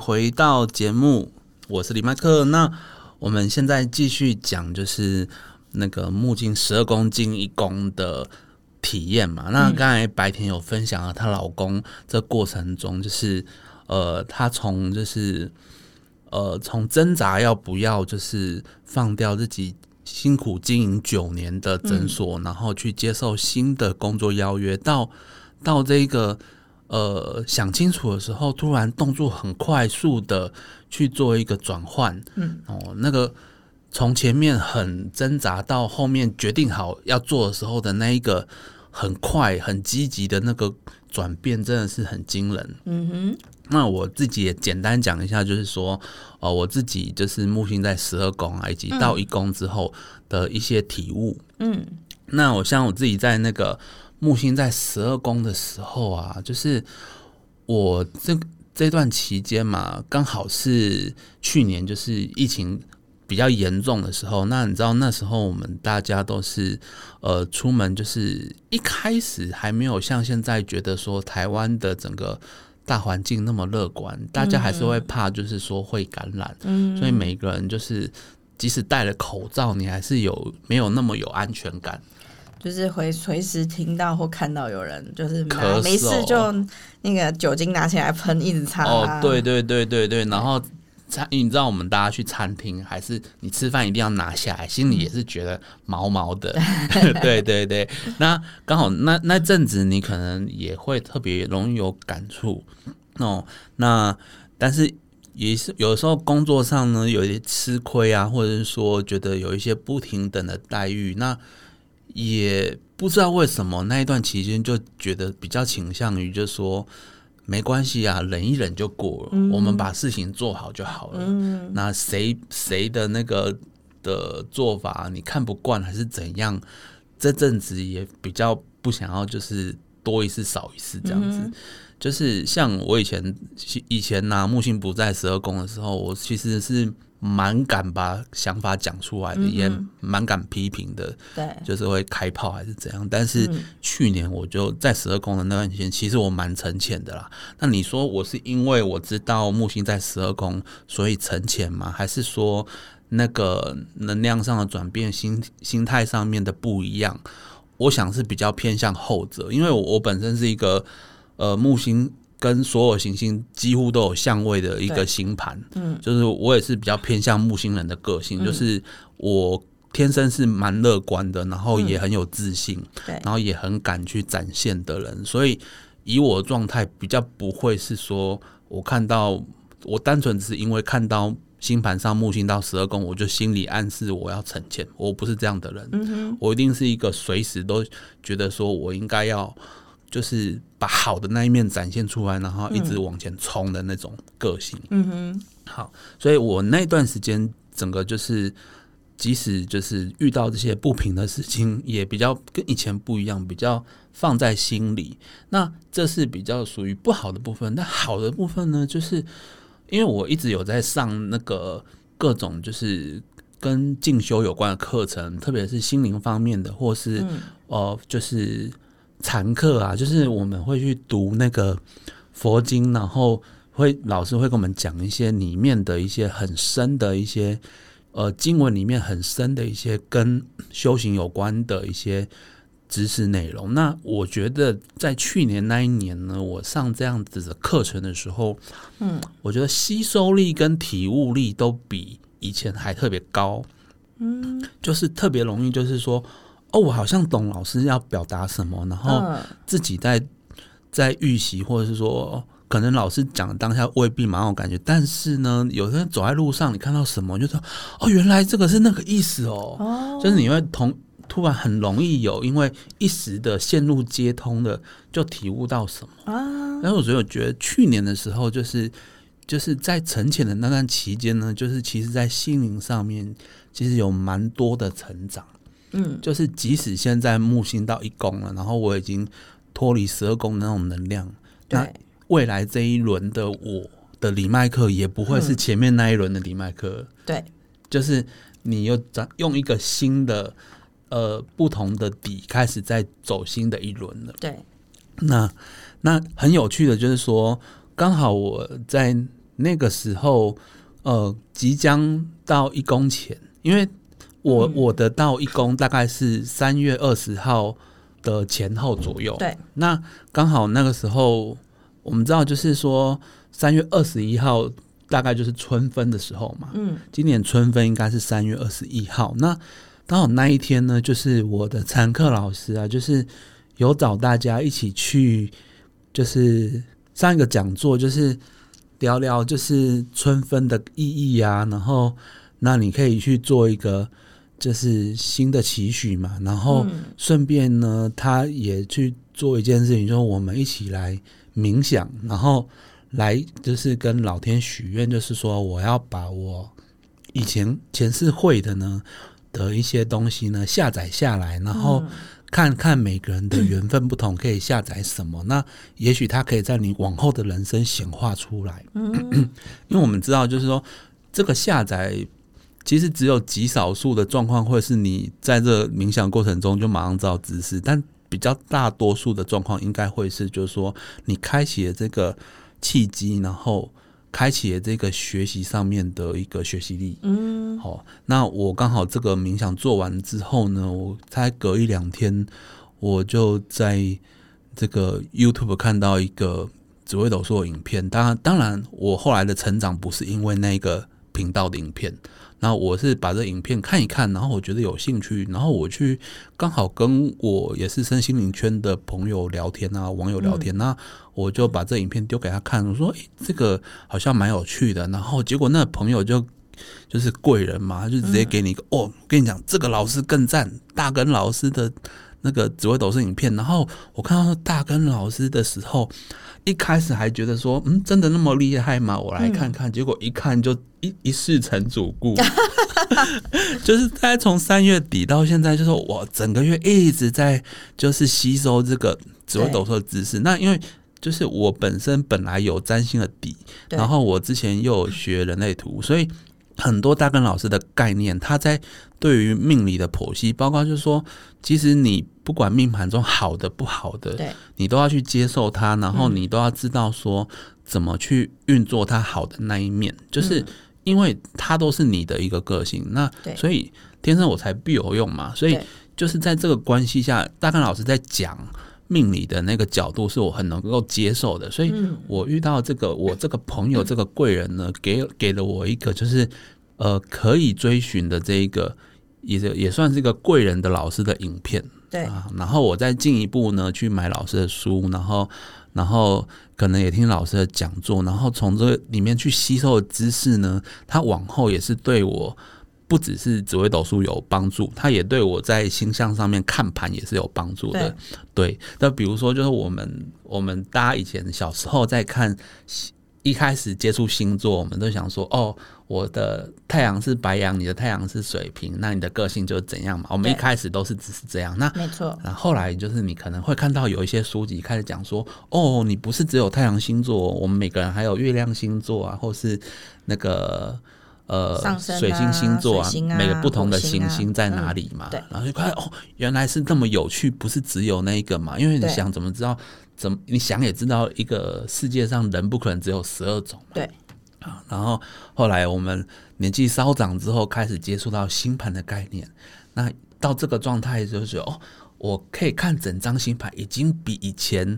回到节目，我是李麦克。那我们现在继续讲，就是那个木镜十二公斤一公的体验嘛。那刚才白天有分享了她老公这过程中，就是呃，她从就是呃，从挣扎要不要就是放掉自己辛苦经营九年的诊所，然后去接受新的工作邀约，到到这个。呃，想清楚的时候，突然动作很快速的去做一个转换，嗯，哦，那个从前面很挣扎到后面决定好要做的时候的那一个很快很积极的那个转变，真的是很惊人。嗯哼，那我自己也简单讲一下，就是说，哦，我自己就是木星在十二宫啊，以及到一宫之后的一些体悟。嗯，那我像我自己在那个。木星在十二宫的时候啊，就是我这这段期间嘛，刚好是去年就是疫情比较严重的时候。那你知道那时候我们大家都是呃出门，就是一开始还没有像现在觉得说台湾的整个大环境那么乐观，大家还是会怕，就是说会感染。嗯，所以每个人就是即使戴了口罩，你还是有没有那么有安全感。就是会随时听到或看到有人就是没事就那个酒精拿起来喷，一直擦。哦，对对对对对，然后餐，你知道我们大家去餐厅，还是你吃饭一定要拿下来，心里也是觉得毛毛的。对对对，那刚好那那阵子你可能也会特别容易有感触哦。那但是也是有时候工作上呢有一些吃亏啊，或者是说觉得有一些不平等的待遇，那。也不知道为什么那一段期间就觉得比较倾向于，就说没关系啊，忍一忍就过了，我们把事情做好就好了。那谁谁的那个的做法你看不惯还是怎样？这阵子也比较不想要，就是多一次少一次这样子。就是像我以前以前拿木星不在十二宫的时候，我其实是。蛮敢把想法讲出来的，也蛮敢批评的，对，就是会开炮还是怎样。但是去年我就在十二宫的那段时间，其实我蛮沉潜的啦。那你说我是因为我知道木星在十二宫，所以沉潜吗？还是说那个能量上的转变、心心态上面的不一样？我想是比较偏向后者，因为我本身是一个呃木星。跟所有行星几乎都有相位的一个星盘，嗯，就是我也是比较偏向木星人的个性，就是我天生是蛮乐观的，然后也很有自信，对，然后也很敢去展现的人，所以以我的状态比较不会是说我看到我单纯只是因为看到星盘上木星到十二宫，我就心里暗示我要成全，我不是这样的人，嗯我一定是一个随时都觉得说我应该要。就是把好的那一面展现出来，然后一直往前冲的那种个性。嗯哼，好，所以我那段时间整个就是，即使就是遇到这些不平的事情，也比较跟以前不一样，比较放在心里。那这是比较属于不好的部分。那好的部分呢，就是因为我一直有在上那个各种就是跟进修有关的课程，特别是心灵方面的，或是呃，就是。禅课啊，就是我们会去读那个佛经，然后会老师会跟我们讲一些里面的一些很深的一些呃经文里面很深的一些跟修行有关的一些知识内容。那我觉得在去年那一年呢，我上这样子的课程的时候，嗯，我觉得吸收力跟体悟力都比以前还特别高，嗯，就是特别容易，就是说。哦，我好像懂老师要表达什么，然后自己在在预习，或者是说，可能老师讲的当下未必蛮有感觉，但是呢，有人走在路上，你看到什么，就说哦，原来这个是那个意思哦，就是你会同突然很容易有，因为一时的线路接通的，就体悟到什么啊。然后所以我觉得去年的时候，就是就是在沉潜的那段期间呢，就是其实在心灵上面，其实有蛮多的成长。嗯，就是即使现在木星到一宫了，然后我已经脱离十二宫的那种能量，那未来这一轮的我的李麦克也不会是前面那一轮的李麦克。对，就是你又在用一个新的呃不同的底开始在走新的一轮了。对，那那很有趣的就是说，刚好我在那个时候呃即将到一宫前，因为我、嗯我的到义工大概是三月二十号的前后左右。对，那刚好那个时候我们知道，就是说三月二十一号大概就是春分的时候嘛。嗯，今年春分应该是三月二十一号。那刚好那一天呢，就是我的参课老师啊，就是有找大家一起去，就是上一个讲座，就是聊聊就是春分的意义啊。然后，那你可以去做一个就是新的期许嘛。然后嗯顺便呢，他也去做一件事情，就是我们一起来冥想，然后来就是跟老天许愿，就是说我要把我以前前世会的呢的一些东西呢下载下来，然后看看每个人的缘分不同，可以下载什么。那也许他可以在你往后的人生显化出来。因为我们知道，就是说这个下载。其实只有极少数的状况，会是你在这冥想过程中就马上知道姿势，但比较大多数的状况，应该会是就是说你开启了这个契机，然后开启了这个学习上面的一个学习力。嗯，好，那我刚好这个冥想做完之后呢，我才隔一两天，我就在这个 YouTube 看到一个紫微斗数的影片。当然，当然，我后来的成长不是因为那个频道的影片，那我是把这影片看一看，然后我觉得有兴趣，然后我去刚好跟我也是身心灵圈的朋友聊天啊，网友聊天，那我就把这影片丢给他看，我说：“诶，这个好像蛮有趣的。”然后结果那朋友就就是贵人嘛，他就直接给你一个、哦，我跟你讲，这个老师更赞，大根老师的那个紫微斗士影片。然后我看到大根老师的时候，一开始还觉得说，嗯，真的那么厉害吗？我来看看。结果一看就一一世成主顾，就是大概从三月底到现在，就是我整个月一直在就是吸收这个紫微斗数的知识。那因为就是我本身本来有占星的底，然后我之前又有学人类图，所以很多大根老师的概念，他在对于命理的剖析，包括就是说，其实你不管命盘中好的不好的，对，你都要去接受它，然后你都要知道说怎么去运作它好的那一面，就是因为它都是你的一个个性，那所以天生我材必有用嘛，所以就是在这个关系下，大根老师在讲命理的那个角度是我很能够接受的，所以嗯。我遇到这个我这个朋友这个贵人呢，给给了我一个就是呃可以追寻的这一个也是也算是一个贵人的老师的影片，对，啊，然后我再进一步呢去买老师的书，然后然后可能也听老师的讲座，然后从这里面去吸收的知识呢，他往后也是对我不只是紫微斗数有帮助，它也对我在星象上面看盘也是有帮助的。对，那比如说就是我们我们大家以前小时候在看。一开始接触星座，我们都想说，哦，我的太阳是白羊，你的太阳是水瓶，那你的个性就是怎样嘛？我们一开始都是只是这样。那没错，然后后来就是你可能会看到有一些书籍开始讲说，哦，你不是只有太阳星座，我们每个人还有月亮星座啊，或是那个呃水星星座啊每个不同的行星在哪里嘛？嗯对然后就看哦，原来是这么有趣，不是只有那一个嘛？因为你想怎么知道？怎么你想也知道，一个世界上人不可能只有十二种嘛。对啊，然后后来我们年纪稍长之后，开始接触到星盘的概念。那到这个状态，就是哦，我可以看整张星盘，已经比以前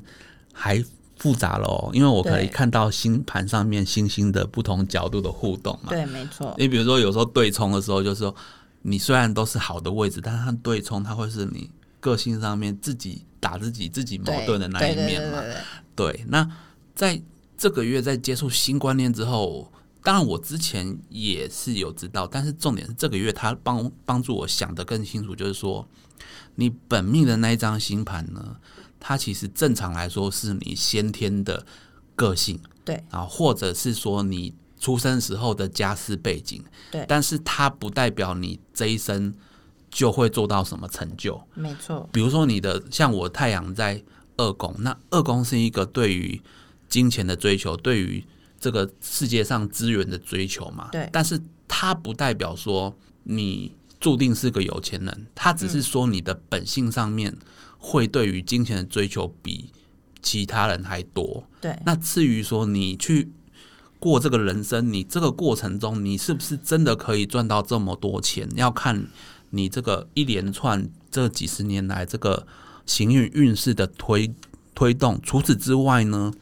还复杂了哦，因为我可以看到星盘上面星星的不同角度的互动嘛。对，没错，你比如说，有时候对冲的时候，就是说你虽然都是好的位置，但是它对冲，它会是你个性上面自己打自己、自己矛盾的那一面嘛。对对对对对，那在这个月在接触新观念之后，当然我之前也是有知道，但是重点是这个月它帮帮助我想得更清楚，就是说你本命的那一张星盘呢，它其实正常来说是你先天的个性，对。啊，或者是说你出生时候的家世背景，对。但是它不代表你这一生就会做到什么成就。没错，比如说你的像我太阳在二宫，那二宫是一个对于金钱的追求，对于这个世界上资源的追求嘛。对。但是它不代表说你注定是个有钱人，它只是说你的本性上面会对于金钱的追求比其他人还多。对那至于说你去过这个人生，你这个过程中，你是不是真的可以赚到这么多钱？要看你这个一连串这几十年来这个行运运势的推推动。除此之外呢，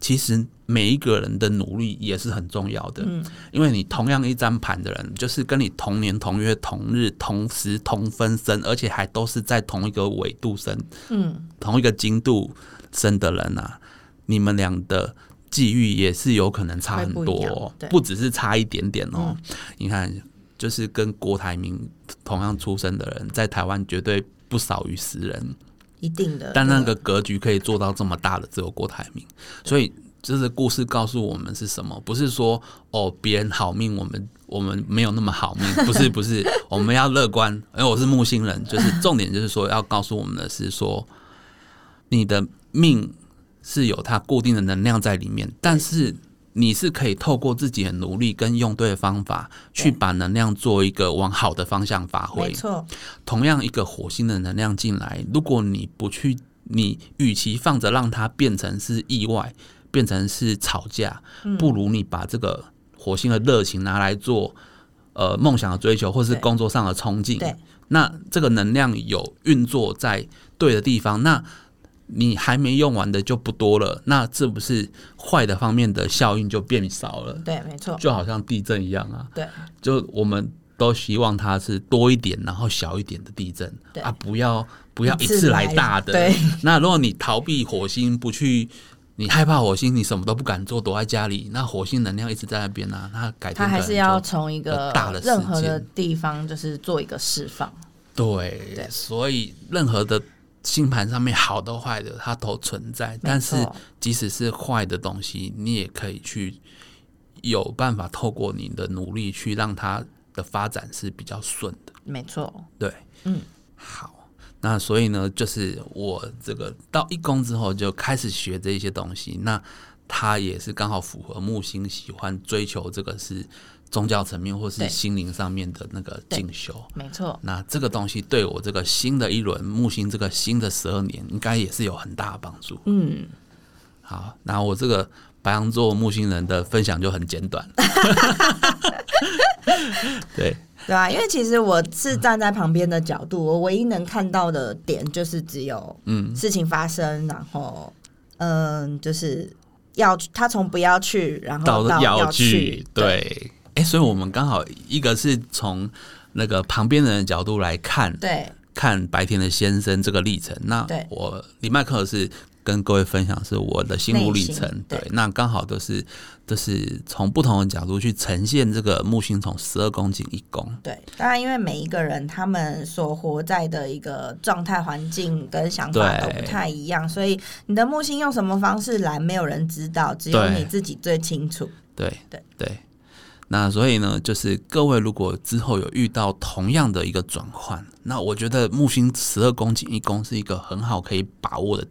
其实每一个人的努力也是很重要的。嗯，因为你同样一张盘的人，就是跟你同年同月同日同时同分生，而且还都是在同一个纬度生，嗯，同一个经度生的人啊，你们俩的。际遇也是有可能差很多，不只是差一点点哦。你看，就是跟郭台铭同样出生的人，在台湾绝对不少于十人，一定的。但那个格局可以做到这么大的，只有郭台铭。所以，这是故事告诉我们是什么？不是说哦，别人好命，我们我们没有那么好命。不是，不是，我们要乐观。因为我是木星人，就是 重点就是说，要告诉我们的是说，你的命。是有它固定的能量在里面，但是你是可以透过自己的努力跟用对方法，去把能量做一个往好的方向发挥。没错，同样一个火星的能量进来，如果你不去，你与其放着让它变成是意外，变成是吵架，不如你把这个火星的热情拿来做呃梦想的追求，或是工作上的冲劲。对，那这个能量有运作在对的地方，那。你还没用完的就不多了，那这不是坏的方面的效应就变少了？对，没错，就好像地震一样啊。对，就我们都希望它是多一点，然后小一点的地震啊，不要不要一次来大的。对，那如果你逃避火星，不去，你害怕火星，你什么都不敢做，躲在家里，那火星能量一直在那边啊，那改天它还是要从一个大的任何的地方，就是做一个释放。对，所以任何的。星盘上面好的坏的，它都存在。但是即使是坏的东西，你也可以去有办法透过你的努力去让它的发展是比较顺的。没错，对，嗯，好。那所以呢，就是我这个到一宫之后就开始学这些东西。那它也是刚好符合木星喜欢追求这个是。宗教层面或是心灵上面的那个进修，没错。那这个东西对我这个新的一轮木星这个新的十二年，应该也是有很大的帮助。嗯，好，那我这个白羊座木星人的分享就很简短。对对啊，因为其实我是站在旁边的角度，我唯一能看到的点就是只有嗯事情发生，然后嗯就是要他从不要去，然后到要去，对。哎，所以我们刚好一个是从那个旁边人的角度来看，对，看白天的先生这个历程。那我李麦克是跟各位分享是我的心路历程，对，那刚好都是都是从不同的角度去呈现这个木星从十二宫进一宫。对，当然因为每一个人他们所活在的一个状态环境跟想法都不太一样，所以你的木星用什么方式来，没有人知道，只有你自己最清楚。对对对。那所以呢，就是各位如果之后有遇到同样的一个转换，那我觉得木星十二宫进一宫是一个很好可以把握的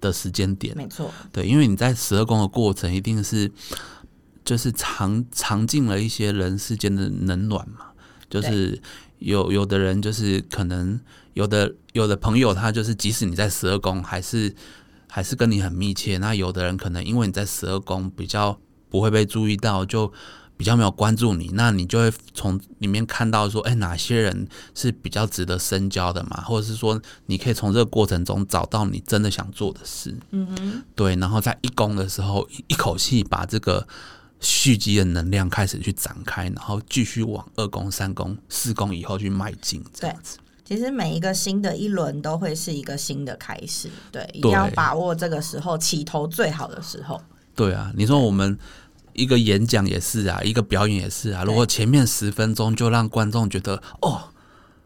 的时间点。没错，对，因为你在十二宫的过程，一定是就是尝尝尽了一些人世间的冷暖嘛。就是有有的人就是可能有的有的朋友，他就是即使你在十二宫，还是还是跟你很密切。那有的人可能因为你在十二宫比较不会被注意到，就比较没有关注你，那你就会从里面看到说，哎，哪些人是比较值得深交的嘛？或者是说，你可以从这个过程中找到你真的想做的事。嗯哼，对，然后在一宫的时候，一口气把这个蓄积的能量开始去展开，然后继续往二宫、三宫、四宫以后去迈进。这样子，其实每一个新的一轮都会是一个新的开始。对，一定要把握这个时候起头最好的时候。对啊，你说我们。一个演讲也是啊，一个表演也是啊。如果前面十分钟就让观众觉得哦，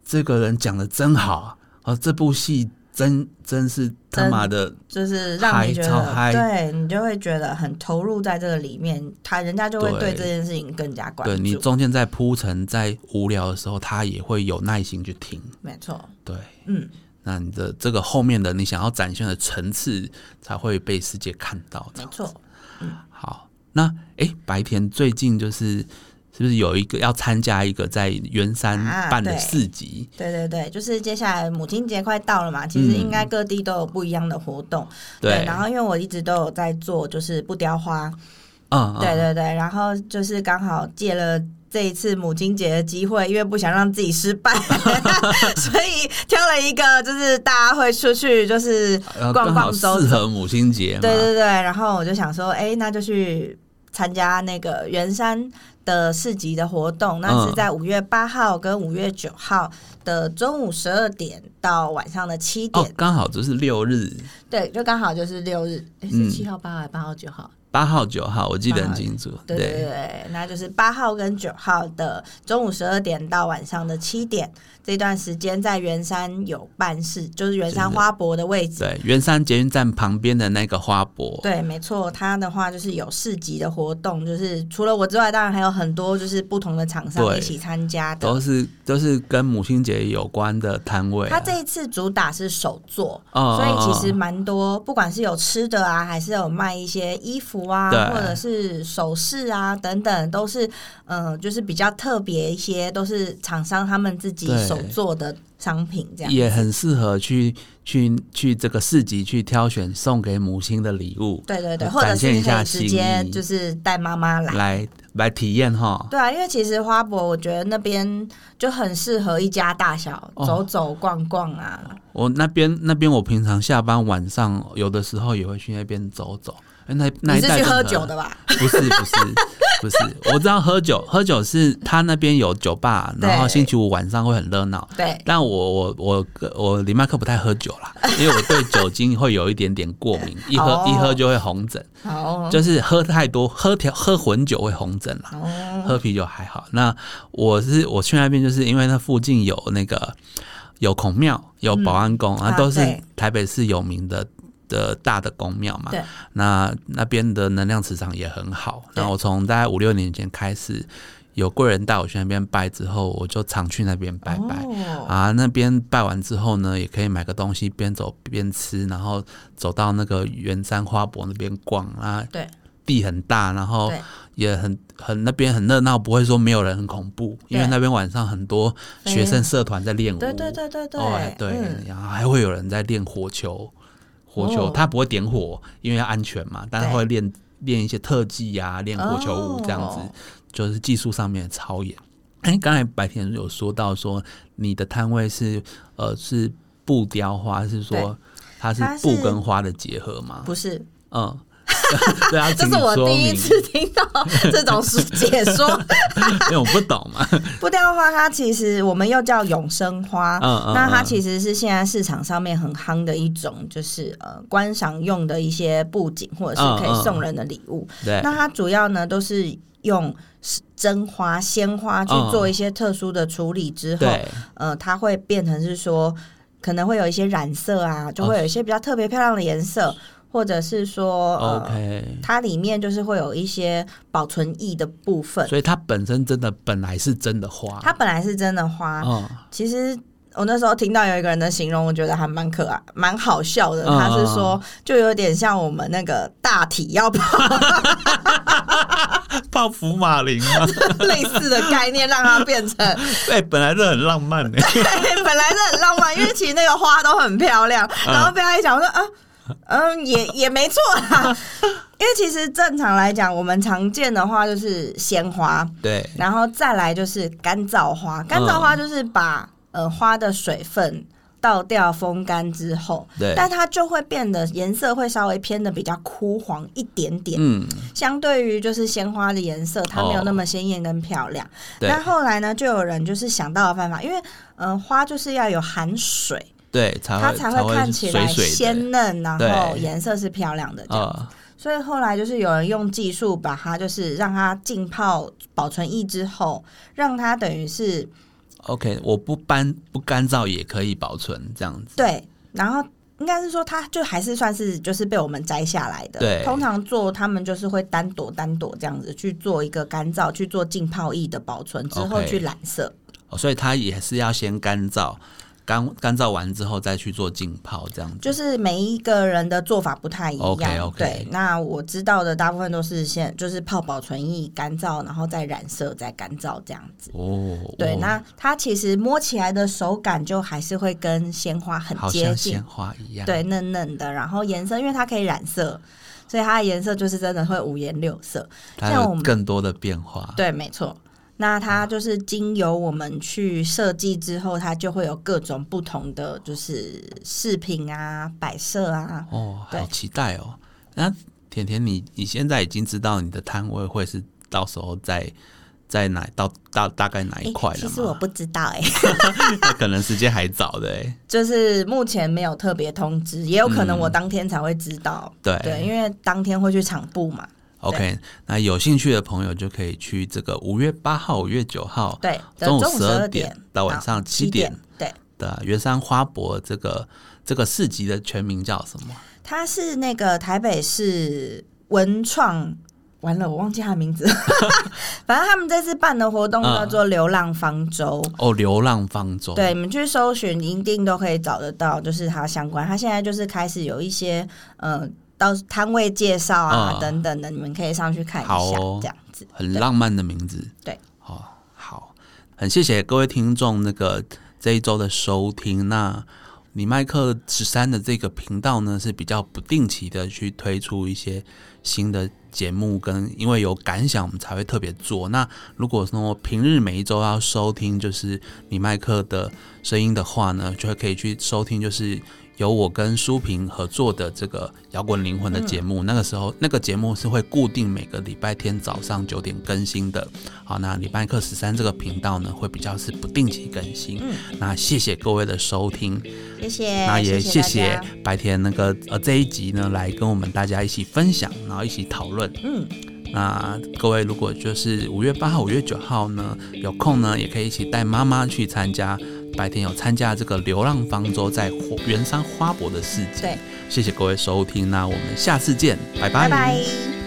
这个人讲的真好，哦，这部戏真真是他妈的，就是让你觉得，对你就会觉得很投入在这个里面，他人家就会对这件事情更加关注。对你中间在铺陈，在无聊的时候，他也会有耐心去听。没错，对，嗯，那你的这个后面的你想要展现的层次，才会被世界看到。没错，嗯，好。那哎，白田最近就是是不是有一个要参加一个在圆山办的市集？对对对，就是接下来母亲节快到了嘛，其实应该各地都有不一样的活动。对，然后因为我一直都有在做，就是不雕花嗯，对对对，然后就是刚好借了。这一次母亲节的机会，因为不想让自己失败，所以挑了一个就是大家会出去就是逛逛走，适合母亲节。对对对，然后我就想说，哎，那就去参加那个圆山的市集的活动，那是在五月八号跟五月九号的中午十二点到晚上的七点，刚好就是六日。对，就刚好就是六日，是七号、八号、八号、九号。八号、九号，我记得很清楚。对对对，那就是八号跟九号的中午十二点到晚上的七点。这段时间在圆山有办事，就是圆山花博的位置。对，圆山捷运站旁边的那个花博。对，没错，它的话就是有市集的活动，就是除了我之外，当然还有很多就是不同的厂商一起参加的，都是都是跟母亲节有关的摊位。它这一次主打是手作，所以其实蛮多，不管是有吃的啊，还是有卖一些衣服啊，或者是首饰啊等等，都是嗯，就是比较特别一些，都是厂商他们自己手。做的商品这样也很适合去去去这个市集去挑选送给母亲的礼物，对对对，或者是可以直接就是带妈妈来来来体验哈。对啊，因为其实花博我觉得那边就很适合一家大小走走逛逛啊。我那边那边我平常下班晚上有的时候也会去那边走走。那那你是去喝酒的吧？不是不是不是，我知道喝酒喝酒是他那边有酒吧，然后星期五晚上会很热闹。对，但我我我我李麦克不太喝酒啦，因为我对酒精会有一点点过敏，一喝一喝就会红疹。哦，就是喝太多喝调喝混酒会红疹啦。哦，喝啤酒还好。那我是我去那边就是因为那附近有那个有孔庙，有保安宫啊，都是台北市有名的。的大的宫庙嘛，那那边的能量磁场也很好。那我从大概五六年前开始，有贵人带我去那边拜之后，我就常去那边拜拜。啊，那边拜完之后呢，也可以买个东西，边走边吃，然后走到那个圆山花博那边逛啊。对，地很大，然后也很很那边很热闹，不会说没有人很恐怖，因为那边晚上很多学生社团在练舞。对对对对对，对，然后还会有人在练火球。火球，他不会点火，因为要安全嘛。但是会练练一些特技呀，练火球舞这样子，就是技术上面的超演。哎，刚才白天有说到说你的摊位是呃是布雕花，是说它是布跟花的结合吗？不是，嗯。对啊，这是我第一次听到 这种解说，因为我不懂嘛。布雕花它其实我们又叫永生花，那它其实是现在市场上面很夯的一种，就是呃观赏用的一些布景或者是可以送人的礼物。对，那它主要呢都是用真花、鲜花去做一些特殊的处理之后，呃，它会变成是说可能会有一些染色啊，就会有一些比较特别漂亮的颜色。或者是说，OK，它里面就是会有一些保存液的部分，所以它本身真的本来是真的花，它本来是真的花。嗯，其实我那时候听到有一个人的形容，我觉得还蛮可爱、蛮好笑的。他是说，就有点像我们那个大体要泡 泡福马林啊，类似的概念，让它变成 对，本来是很浪漫的，对，本来是很浪漫，因为其实那个花都很漂亮，然后被他一讲说啊。嗯，也也没错啦，因为其实正常来讲，我们常见的话就是鲜花，对，然后再来就是干燥花。干燥花就是把呃花的水分倒掉、风干之后，对，但它就会变得颜色会稍微偏的比较枯黄一点点。嗯，相对于就是鲜花的颜色，它没有那么鲜艳跟漂亮。那后来呢，就有人就是想到了办法，因为嗯，花就是要有含水。对，它才会看起来鲜嫩，然后颜色是漂亮的这样。所以后来就是有人用技术把它，就是让它浸泡保存液之后，让它等于是 OK，我不干不干燥也可以保存这样子。对，然后应该是说它就还是算是就是被我们摘下来的。对，通常做他们就是会单朵单朵这样子去做一个干燥，去做浸泡液的保存之后去染色。哦，所以它也是要先干燥。干干燥完之后再去做浸泡，这样子。就是每一个人的做法不太一样。OK，OK 对，那我知道的大部分都是先就是泡保存液干燥，然后再染色，再干燥这样子。哦，对，哦那它其实摸起来的手感就还是会跟鲜花很接近像鲜，花一样。对，嫩嫩的，然后颜色因为它可以染色，所以它的颜色就是真的会五颜六色。像我们更多的变化。对，没错。那它就是经由我们去设计之后，它就会有各种不同的就是饰品啊、摆设啊。哦，好期待哦！那甜甜你，你现在已经知道你的摊位会是到时候在在哪到大大概哪一块了吗？其实我不知道哎、那可能时间还早的哎。就是目前没有特别通知，也有可能我当天才会知道。嗯对对，因为当天会去场部嘛。OK，那有兴趣的朋友就可以去这个五月八号、五月九号对，的中午十二点到晚上七七点对，的圆山花博这个这个市集的全名叫什么？它是那个台北市文创。完了，我忘记他的名字。反正他们这次办的活动叫做“流浪方舟”哦，流浪方舟。对，你们去搜寻一定都可以找得到，就是它相关。它现在就是开始有一些呃，到摊位介绍啊、嗯等等的，你们可以上去看一下，哦这样子。很浪漫的名字。对，哦，好，很谢谢各位听众那个这一周的收听。那你麦克十三的这个频道呢，是比较不定期的去推出一些新的节目，跟因为有感想，我们才会特别做。那如果说平日每一周要收听就是你麦克的声音的话呢，就会可以去收听，就是由我跟舒平合作的这个摇滚灵魂的节目。那个时候，那个节目是会固定每个礼拜天早上九点更新的。好，那礼拜课十三这个频道呢，会比较是不定期更新。嗯那谢谢各位的收听，谢谢，那也谢谢白天那个呃这一集呢，来跟我们大家一起分享，然后一起讨论。嗯，那各位如果就是五月八号、五月九号呢，有空呢，也可以一起带妈妈去参加。白天有参加这个流浪方舟在火圆山花博的事件。对，谢谢各位收听，那我们下次见，拜拜拜。